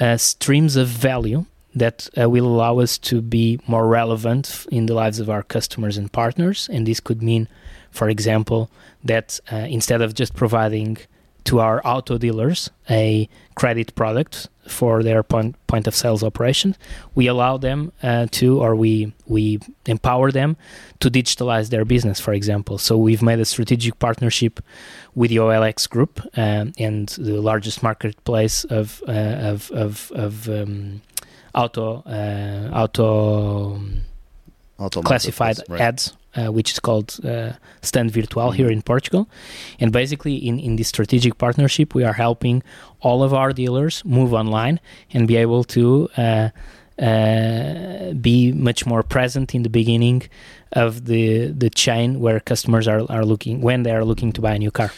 uh, streams of value that uh, will allow us to be more relevant in the lives of our customers and partners. And this could mean for example, that uh, instead of just providing to our auto dealers a credit product for their point, point of sales operation, we allow them uh, to, or we we empower them to digitalize their business. For example, so we've made a strategic partnership with the OLX Group um, and the largest marketplace of uh, of of, of um, auto uh, auto Auto classified right. ads, uh, which is called uh, Standvirtual here Mhm. in Portugal. And basically, in, in this strategic partnership, we are helping all of our dealers move online and be able to uh, uh, be much more present in the beginning of the the chain where customers are, are looking when they are looking to buy a new car.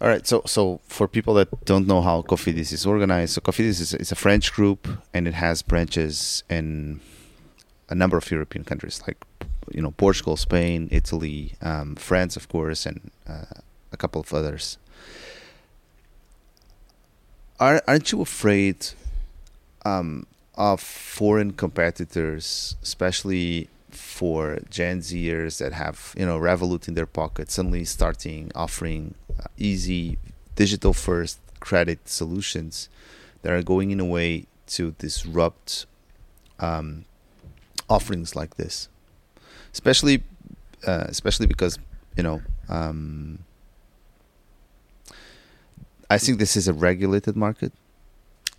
All right, so so for people that don't know how Cofidis is organized, so Cofidis is, is a French group and it has branches in a number of European countries, like you know Portugal, Spain, Italy, um, France, of course, and uh, a couple of others. Are, aren't you afraid um, of foreign competitors, especially for Gen Zers that have you know Revolut in their pocket, suddenly starting offering uh, easy digital first credit solutions that are going in a way to disrupt um, offerings like this, especially uh, especially because you know um, I think this is a regulated market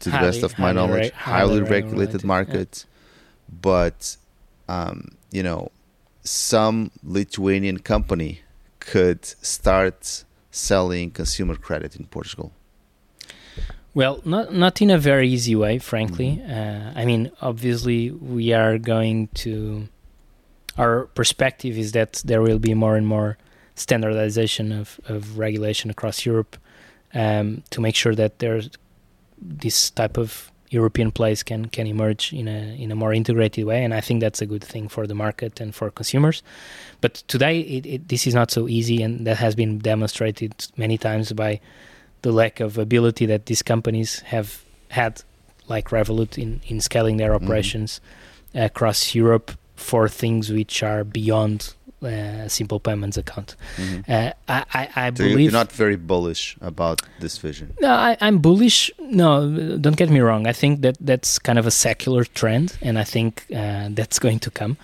to the best of my knowledge, reg- highly, highly regulated, regulated, yeah. market, but um, you know some Lithuanian company could start selling consumer credit in Portugal. Well, not not in a very easy way, frankly. Mm-hmm. Uh, I mean, obviously, we are going to. Our perspective is that there will be more and more standardization of, of regulation across Europe um, to make sure that there's this type of European place can can emerge in a in a more integrated way, and I think that's a good thing for the market and for consumers. But today, it, it, this is not so easy, and that has been demonstrated many times by the lack of ability that these companies have had, like Revolut, in, in scaling their Mhm. operations across Europe for things which are beyond uh, a simple payments account. Mhm. Uh, I, I, I So believe you're not very bullish about this vision. no, I, I'm bullish. No, don't get me wrong. I think that that's kind of a secular trend, and I think uh, that's going to come.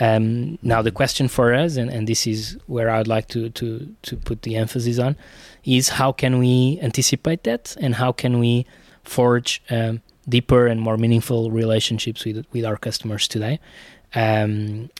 Um, now, the question for us, and, and this is where I'd like to, to, to put the emphasis on, is how can we anticipate that, and how can we forge um, deeper and more meaningful relationships with with our customers today? Um,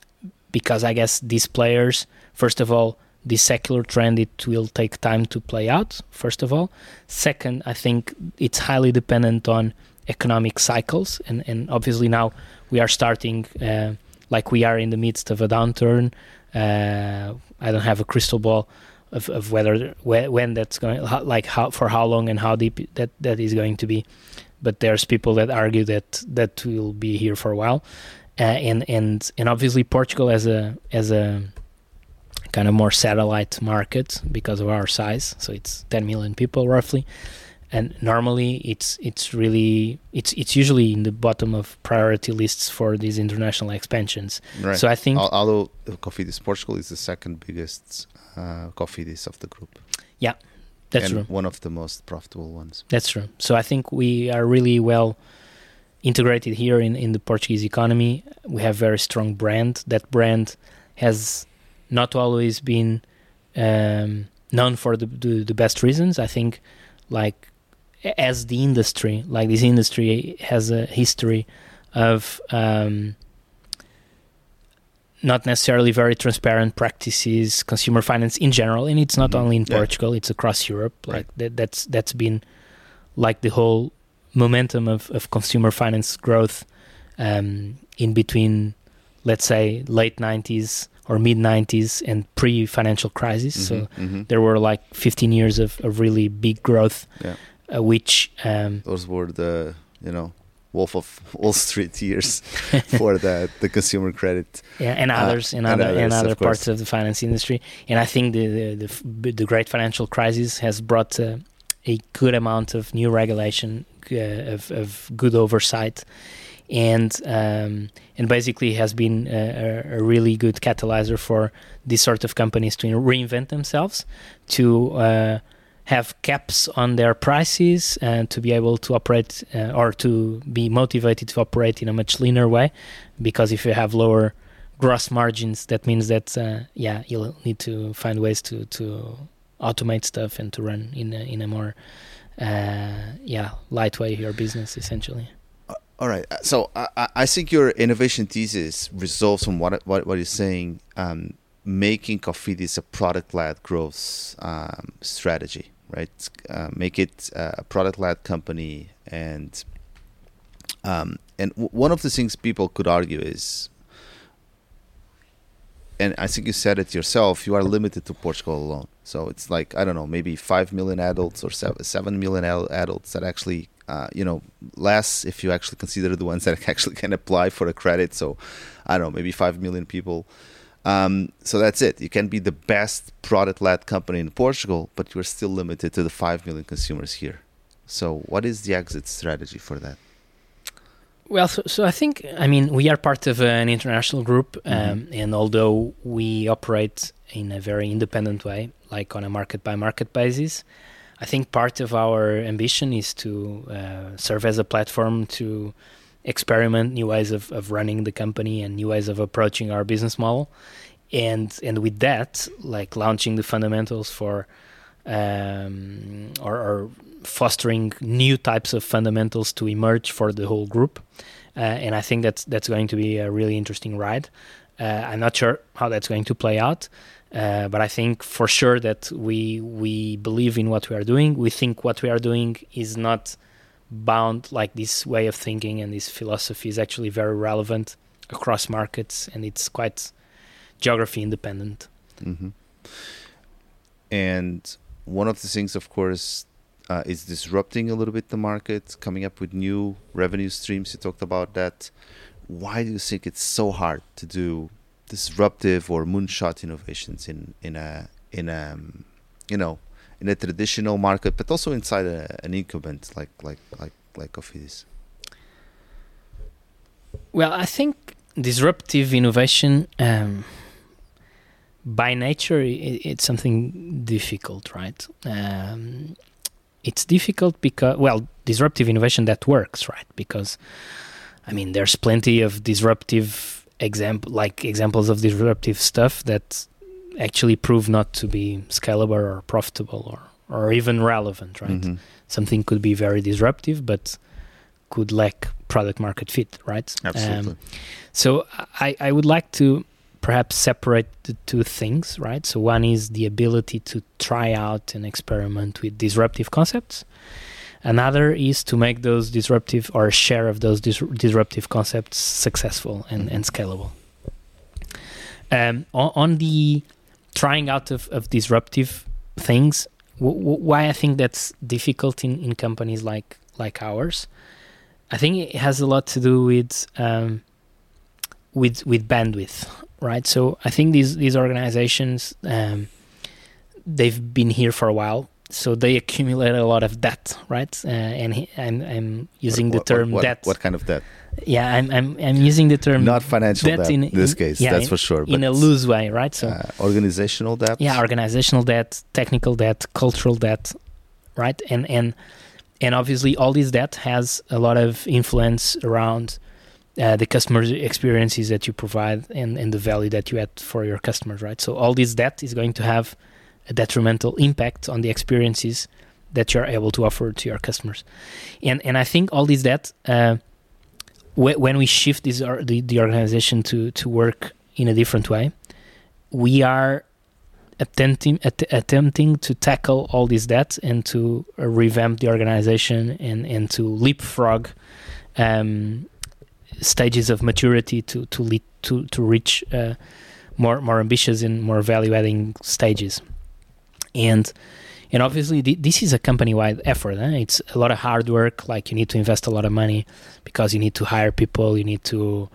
because I guess these players, first of all, this secular trend it will take time to play out. First of all, second, I think it's highly dependent on economic cycles, and and obviously now we are starting uh, like we are in the midst of a downturn. Uh, I don't have a crystal ball of, of whether whe- when that's going, how, like how for how long and how deep that that is going to be. But there's people that argue that that will be here for a while, uh, and and and obviously Portugal as a as a kind of more satellite market because of our size. So it's 10 million people roughly, and normally it's it's really it's it's usually in the bottom of priority lists for these international expansions. Right. So I think Al- Although Cofidis Portugal is the second biggest uh, Cofidis of the group, Yeah, that's and true. one of the most profitable ones. That's true. So I think we are really well integrated here in, in the Portuguese economy. We have very strong brand. That brand has not always been um, known for the, the the best reasons. I think, like as the industry, like this industry has a history of um, not necessarily very transparent practices, consumer finance in general, and it's not Mhm. only in Yeah. Portugal; it's across Europe. Like Right. that, that's that's been like the whole momentum of, of consumer finance growth um, in between, let's say, late '90s or mid '90s and pre-financial crisis. So Mhm, mhm. there were like 15 years of, of really big growth, Yeah. uh, which um, those were the you know Wolf of Wall Street years (laughs) for the the consumer credit. yeah, and Uh, others and and other and others, other of parts course. of the finance industry. And I think the the, the, the great financial crisis has brought uh, a good amount of new regulation, uh, of, of good oversight, and um, and basically has been a, a- really good catalyzer for these sort of companies to reinvent themselves, to uh, have caps on their prices, and to be able to operate uh, or to be motivated to operate in a much leaner way, because if you have lower gross margins, that means that uh, yeah, you'll need to find ways to to automate stuff and to run in a, in a more uh, yeah light way your business essentially. All right. Uh, so I, I think your innovation thesis resolves from what what, what you're saying. Um, making Cofidis a product-led growth um, strategy, right? Uh, make it uh, a product-led company, and um, and w- one of the things people could argue is, and I think you said it yourself, you are limited to Portugal alone. So it's like I don't know, maybe five million adults or seven, million adults that actually, uh, you know, less if you actually consider the ones (laughs) that actually can apply for a credit. So I don't know, maybe five million people. Um, so that's it. You can be the best product-led company in Portugal, but you're still limited to the five million consumers here. So what is the exit strategy for that? Well, so, so, I think, I mean, we are part of an international group, um, mm-hmm. and although we operate in a very independent way, like on a market by market basis, I think part of our ambition is to uh, serve as a platform to experiment new ways of, of running the company and new ways of approaching our business model. And and with that, like launching the fundamentals for um, or, or fostering new types of fundamentals to emerge for the whole group. Uh, and I think that's that's going to be a really interesting ride. Uh, I'm not sure how that's going to play out, uh, but I think for sure that we we believe in what we are doing. We think what we are doing is not bound like this way of thinking and this philosophy is actually very relevant across markets, and it's quite geography independent. Mm-hmm. And one of the things, of course, uh, is disrupting a little bit the market, coming up with new revenue streams. You talked about that. Why do you think it's so hard to do disruptive or moonshot innovations in in a in a um, you know in a traditional market, but also inside a, an incumbent like like like like Cofidis? Well, I think disruptive innovation. Um, by nature, it, it's something difficult, right? Um, it's difficult because well disruptive innovation that works right because i mean there's plenty of disruptive example like examples of disruptive stuff that actually prove not to be scalable or profitable or or even relevant right mm-hmm. something could be very disruptive but could lack product market fit right absolutely um, so i i would like to perhaps separate the two things, right? So one is the ability to try out and experiment with disruptive concepts. Another is to make those disruptive or share of those dis- disruptive concepts successful and, and scalable. Um, on, on, the trying out of, of disruptive things, w- w- why I think that's difficult in, in companies like like ours, I think it has a lot to do with um, with with bandwidth right? So I think these these organizations um, they've been here for a while, so they accumulate a lot of debt, right? Uh, and he, I'm I'm using what, the term what, what, debt. What kind of debt? Yeah, I'm I'm I'm using the term not financial debt, debt in, this case. Yeah, that's in, for sure. in a loose way, right? So uh, organizational debt. Yeah, organizational debt, technical debt, cultural debt, right? And and and obviously all this debt has a lot of influence around uh, the customer experiences that you provide and, and the value that you add for your customers, right? So all this debt is going to have a detrimental impact on the experiences that you're able to offer to your customers. And and I think all this debt, uh, wh- when we shift this or the, the organization to to work in a different way, we are attempting att- attempting to tackle all this debt and to uh, revamp the organization and and to leapfrog um, stages of maturity to to lead to to reach uh, more more ambitious and more value adding stages, and and obviously th- this is a company wide effort. Eh? It's a lot of hard work. Like you need to invest a lot of money because you need to hire people. You need to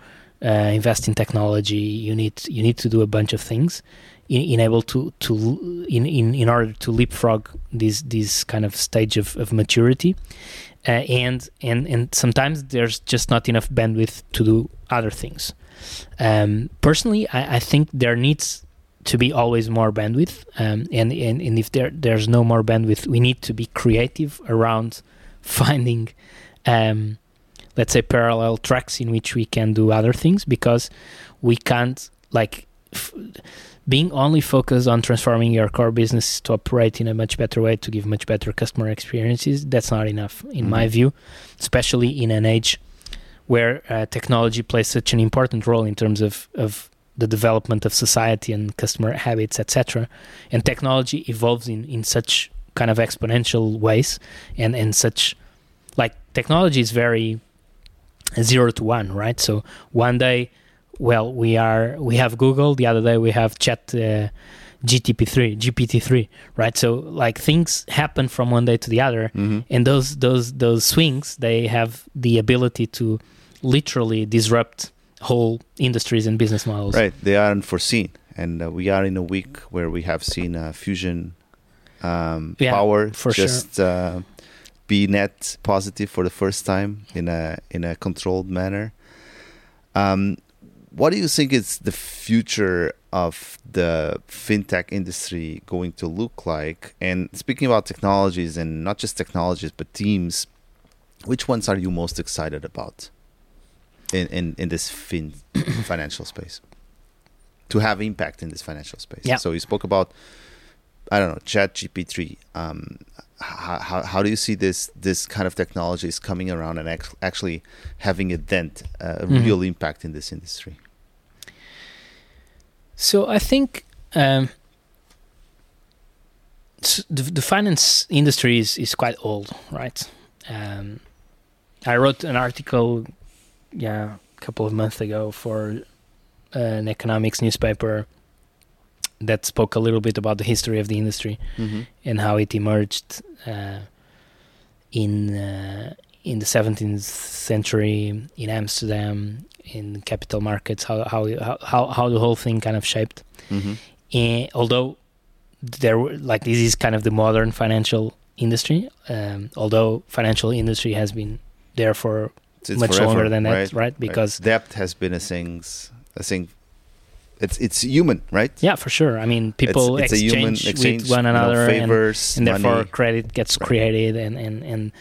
uh, invest in technology. You need you need to do a bunch of things in, in able to to in, in in order to leapfrog this this kind of stage of, of maturity uh, and and and sometimes there's just not enough bandwidth to do other things. Um, personally, I, I, think there needs to be always more bandwidth, um, and, and and if there there's no more bandwidth, we need to be creative around (laughs) finding, um, let's say, parallel tracks in which we can do other things because we can't like. F- being only focused on transforming your core business to operate in a much better way to give much better customer experiences that's not enough in mm-hmm. my view especially in an age where uh, technology plays such an important role in terms of of the development of society and customer habits, etc. And technology evolves in in such kind of exponential ways, and and such like technology is very zero to one, right? So one day, well, we are we have Google. The other day we have Chat. Uh, GTP3, GPT3, right? So like things happen from one day to the other, Mm-hmm. and those those those swings they have the ability to literally disrupt whole industries and business models. Right, they are unforeseen, and uh, we are in a week where we have seen uh, fusion um, Yeah, power for sure. just uh, be net positive for the first time in a in a controlled manner. Um, what do you think is the future of the fintech industry going to look like? And speaking about technologies and not just technologies but teams, which ones are you most excited about in in, in this fin (coughs) financial space to have impact in this financial space? Yeah. So you spoke about I don't know Chat GP3. Um, how, how, how do you see this this kind of technology is coming around and act- actually having a dent, uh, a Mhm. real impact in this industry? So I think um, the, the finance industry is, is quite old, right? Um, I wrote an article, yeah, a couple of months ago for an economics newspaper that spoke a little bit about the history of the industry Mm-hmm. and how it emerged uh, in uh, in the 17th century in Amsterdam in capital markets how how how how the whole thing kind of shaped Mm-hmm. and although there were like this is kind of the modern financial industry um, although financial industry has been there for It's much forever, longer than that right? right, because debt has been a things a thing. It's it's human, right? yeah for sure i mean people it's, it's a human exchange, exchange with one you know, another and and therefore money. credit gets Right. created and and and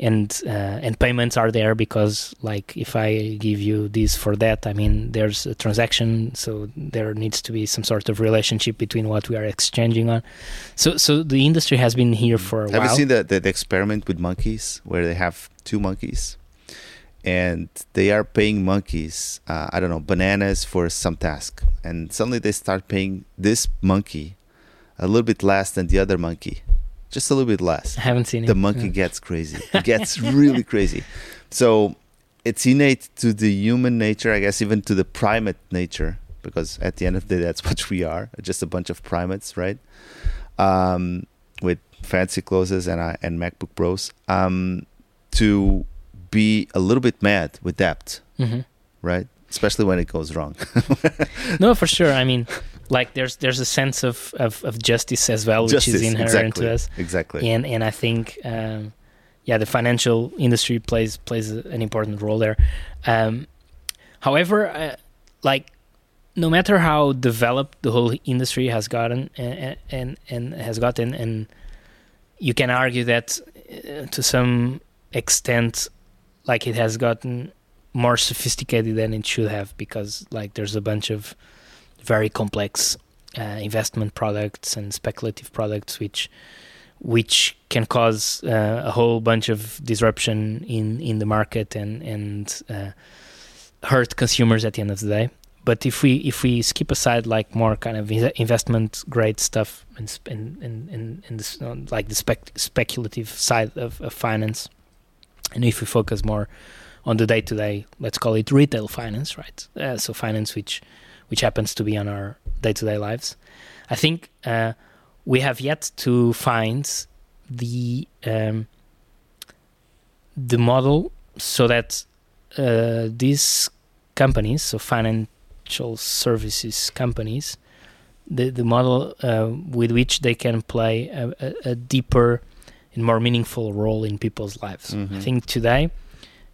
and uh, and payments are there because like if I give you this for that, I mean there's a transaction, so there needs to be some sort of relationship between what we are exchanging on. So so the industry has been here for a Have while. you seen the, the the experiment with monkeys where they have two monkeys and they are paying monkeys uh, I don't know bananas for some task and suddenly they start paying this monkey a little bit less than the other monkey, just a little bit less. I haven't seen it. the monkey Yeah. gets crazy. (laughs) It gets really crazy. So it's innate to the human nature, I guess, even to the primate nature, because at the end of the day, that's (laughs) what we are just a bunch of primates, right? Um, with fancy clothes and, uh, and MacBook Pros, um, to be a little bit mad with debt, Mhm. right? Especially when it goes wrong. (laughs) No, for sure. I mean, like there's there's a sense of of, of justice as well, which is inherent exactly, to us. exactly. and and I think um, yeah, the financial industry plays plays an important role there. Um, however, uh, like no matter how developed the whole industry has gotten and and, and has gotten, and you can argue that uh, to some extent, like it has gotten more sophisticated than it should have because like there's a bunch of very complex uh, investment products and speculative products which which can cause uh, a whole bunch of disruption in, in the market and and uh, hurt consumers at the end of the day. But if we if we skip aside like more kind of investment grade stuff and and and, and, and this, like the spec- speculative side of, of finance, and if we focus more on the day to day, let's call it retail finance, right? Uh, so finance which which happens to be on our day to day lives. I think uh, we have yet to find the um, the model so that uh, these companies, so financial services companies, the the model uh, with which they can play a, a, a deeper and more meaningful role in people's lives. I Mhm. think today,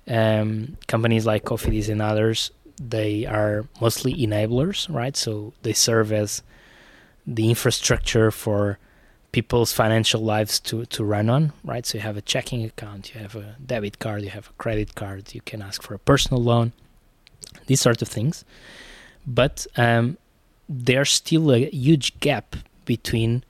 um, companies like Cofidis and others, they are mostly enablers, right? So they serve as the infrastructure for people's financial lives to, to run on, right? So you have a checking account, you have a debit card, you have a credit card, you can ask for a personal loan, these sort of things. But um, there's still a huge gap between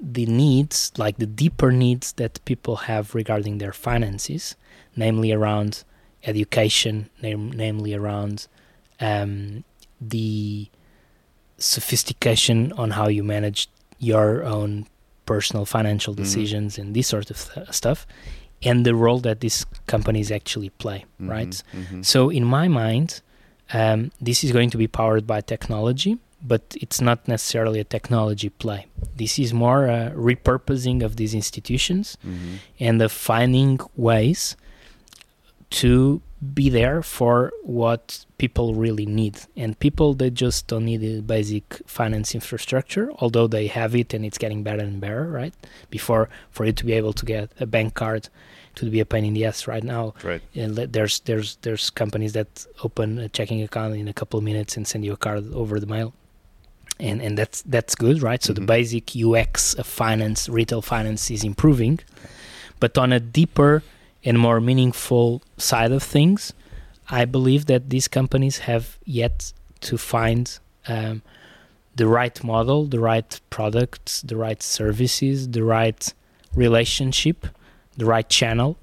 the needs, like the deeper needs that people have regarding their finances, namely around education, nam- namely around um, the sophistication on how you manage your own personal financial Mhm. decisions and this sort of th- stuff, and the role that these companies actually play, right? Mhm, mhm. So, in my mind, um, this is going to be powered by technology, but it's not necessarily a technology play. This is more a repurposing of these institutions Mhm. and of finding ways to be there for what people really need. And people, they just don't need the basic finance infrastructure, although they have it and it's getting better and better, right? Before, for you to be able to get a bank card, to be a pain in the ass right now Right. and there's there's there's companies that open a checking account in a couple of minutes and send you a card over the mail and and that's that's good right so Mhm. the basic ux of finance retail finance is improving but on a deeper and more meaningful side of things i believe that these companies have yet to find um, the right model the right products the right services the right relationship the right channel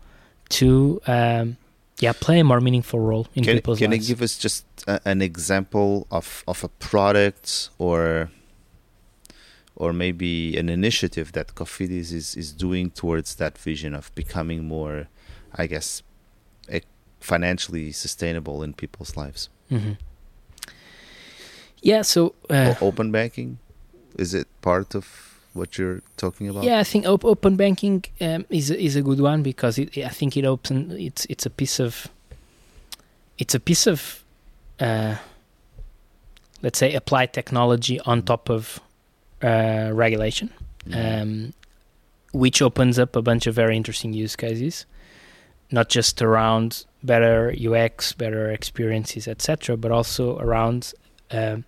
to um, yeah play a more meaningful role in Can, people's can you lives. give us just a, an example of, of a product or or maybe an initiative that Cofidis is, is doing towards that vision of becoming more, I guess, financially sustainable in people's lives? Mhm. Yeah, so uh, O- open banking, is it part of what you're talking about? yeah, I think op- open banking um, is a, is a good one because it, I think it open it's it's a piece of it's a piece of uh, let's say applied technology on top of uh, regulation. Um, which opens up a bunch of very interesting use cases, not just around better UX, better experiences, etc., but also around um,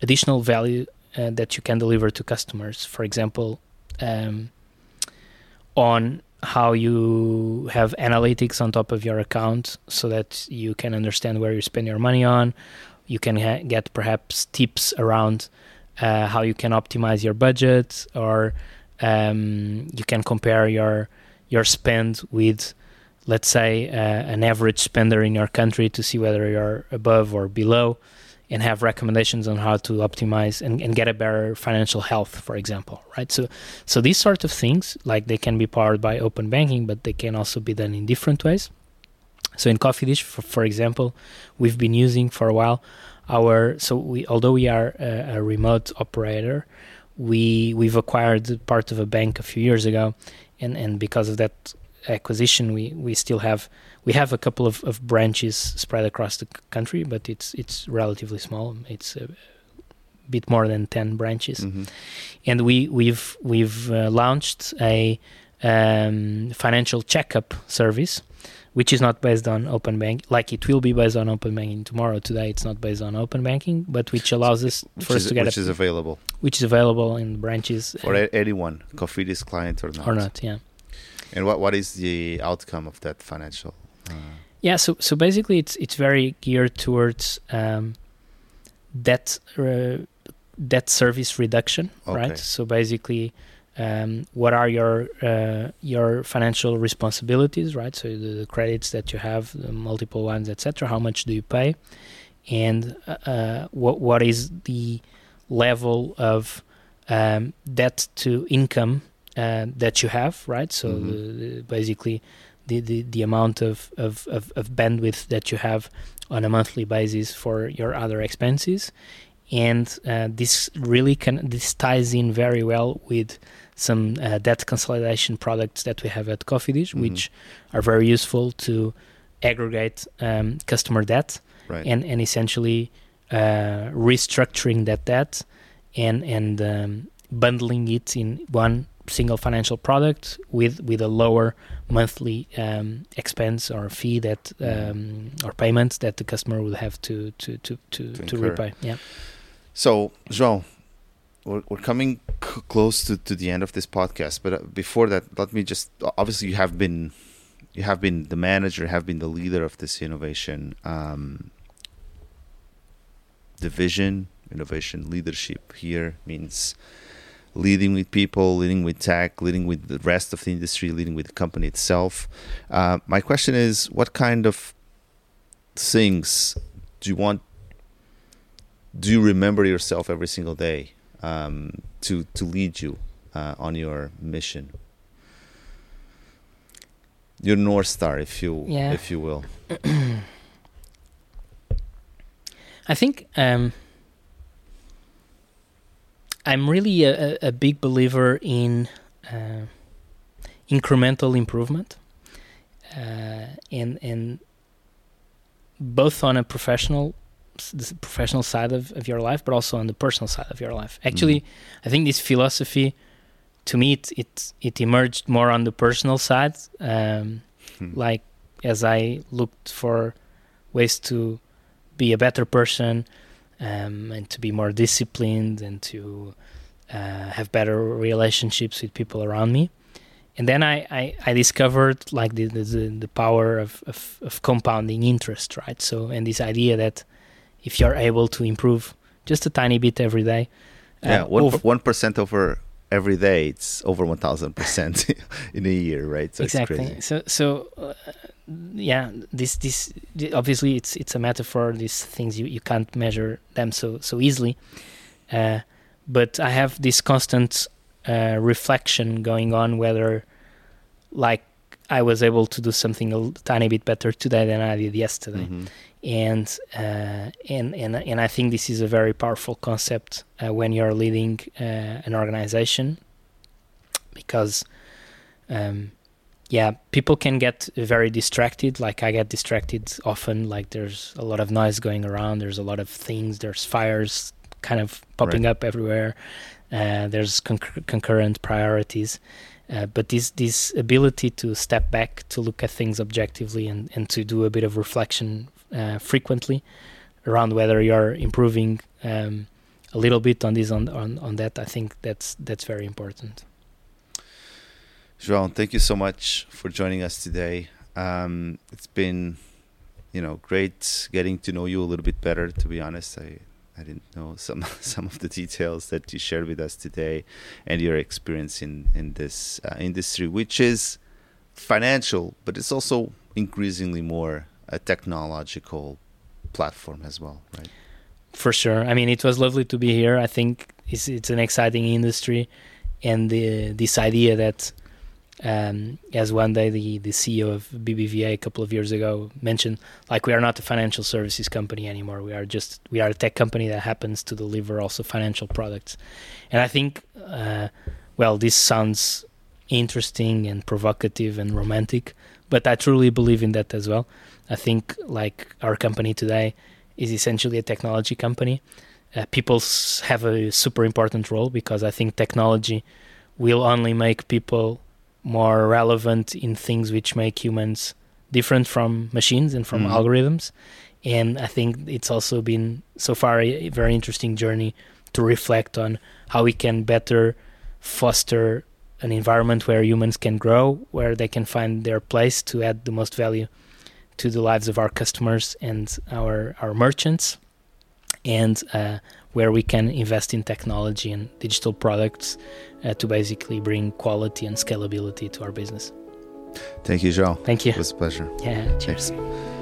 additional value uh, that you can deliver to customers. For example, um, on how you have analytics on top of your account so that you can understand where you spend your money on. You can ha- get perhaps tips around uh, how you can optimize your budget or um, you can compare your your spend with let's say uh, an average spender in your country to see whether you're above or below and have recommendations on how to optimize and, and get a better financial health for example right? So so these sort of things like they can be powered by open banking but they can also be done in different ways. So in Cofidis for, for example we've been using for a while our so we although we are a, a remote operator we we've acquired part of a bank a few years ago and and because of that acquisition we we still have we have a couple of, of branches spread across the country but it's it's relatively small it's a bit more than 10 branches Mhm. and we we've we've uh, launched a um, financial checkup service which is not based on open bank like it will be based on open banking tomorrow today it's not based on open banking but which allows us Which, for us is, to get which a, is available which is available in branches for uh, anyone, Cofidis client or not. or not yeah And what, what is the outcome of that financial? Yeah, so so basically, it's it's very geared towards um, debt uh, debt service reduction, Okay. right? So basically, um, what are your uh, your financial responsibilities, right? So the, the credits that you have, the multiple ones, etc. How much do you pay, and uh, uh, what what is the level of um, debt to income uh, that you have, right? So Mhm. the, the, basically the, the, the amount of, of, of, of bandwidth that you have on a monthly basis for your other expenses. And uh, this really can this ties in very well with some uh, debt consolidation products that we have at Cofidis, Mhm. which are very useful to aggregate um, customer debt right. and and essentially uh, restructuring that debt and and um, bundling it in one single financial product with with a lower monthly um, expense or fee that um, or payment that the customer will have to to to to, To to, repay. Yeah. So, João, we're, we're coming c- close to, to the end of this podcast, but uh, before that, let me just obviously you have been you have been the manager, have been the leader of this innovation um, division, innovation leadership here means leading with people, leading with tech, leading with the rest of the industry, leading with the company itself. Uh, my question is, what kind of things do you want? Do you remember yourself every single day um, to to lead you uh, on your mission? Your north star, if you Yeah. if you will. (clears throat) I think um, I'm really a, a, big believer in uh, incremental improvement, uh, and and both on a professional the professional side of, of your life, but also on the personal side of your life. Actually, I think this philosophy, to me, it it, it emerged more on the personal side. Um, Hmm. like as I looked for ways to be a better person um, and to be more disciplined and to uh, have better relationships with people around me. And then I, I, I discovered like the, the, the power of, of, of compounding interest, right? So, and this idea that if you're able to improve just a tiny bit every day, uh, yeah, one over- one percent over every day. It's over one thousand percent (laughs) in a year, right? So exactly. It's crazy. So so uh, yeah, this this obviously it's it's a metaphor. These things you, you can't measure them so so easily. Uh, but I have this constant uh, reflection going on whether, like, I was able to do something a tiny bit better today than I did yesterday Mhm. and uh, and and and I think this is a very powerful concept uh, when you're leading uh, an organization because um, yeah people can get very distracted. Like I get distracted often. Like there's a lot of noise going around. There's a lot of things. There's fires kind of popping Right. up everywhere. Uh, there's concur- concurrent priorities. Uh, but this this ability to step back to look at things objectively and, and to do a bit of reflection uh, frequently around whether you're improving um, a little bit on this on, on on that I think that's that's very important João, thank you so much for joining us today. Um, it's been, you know, great getting to know you a little bit better. To be honest, I I didn't know some (laughs) some of the details that you shared with us today, and your experience in in this uh, industry, which is financial, but it's also increasingly more a technological platform as well, right? For sure. I mean, it was lovely to be here. I think it's it's an exciting industry, and the this idea that, um, as one day the the CEO of BBVA a couple of years ago mentioned, like we are not a financial services company anymore. We are just we are a tech company that happens to deliver also financial products, and I think, uh, well, this sounds interesting and provocative and romantic, but I truly believe in that as well. I think like our company today is essentially a technology company. Uh, people have a super important role because I think technology will only make people more relevant in things which make humans different from machines and from Mhm. algorithms. And I think it's also been so far a, a very interesting journey to reflect on how we can better foster an environment where humans can grow, where they can find their place to add the most value to the lives of our customers and our our merchants, and uh, where we can invest in technology and digital products uh, to basically bring quality and scalability to our business. Thank you, João. Thank you. It was a pleasure. Yeah, cheers. Thanks.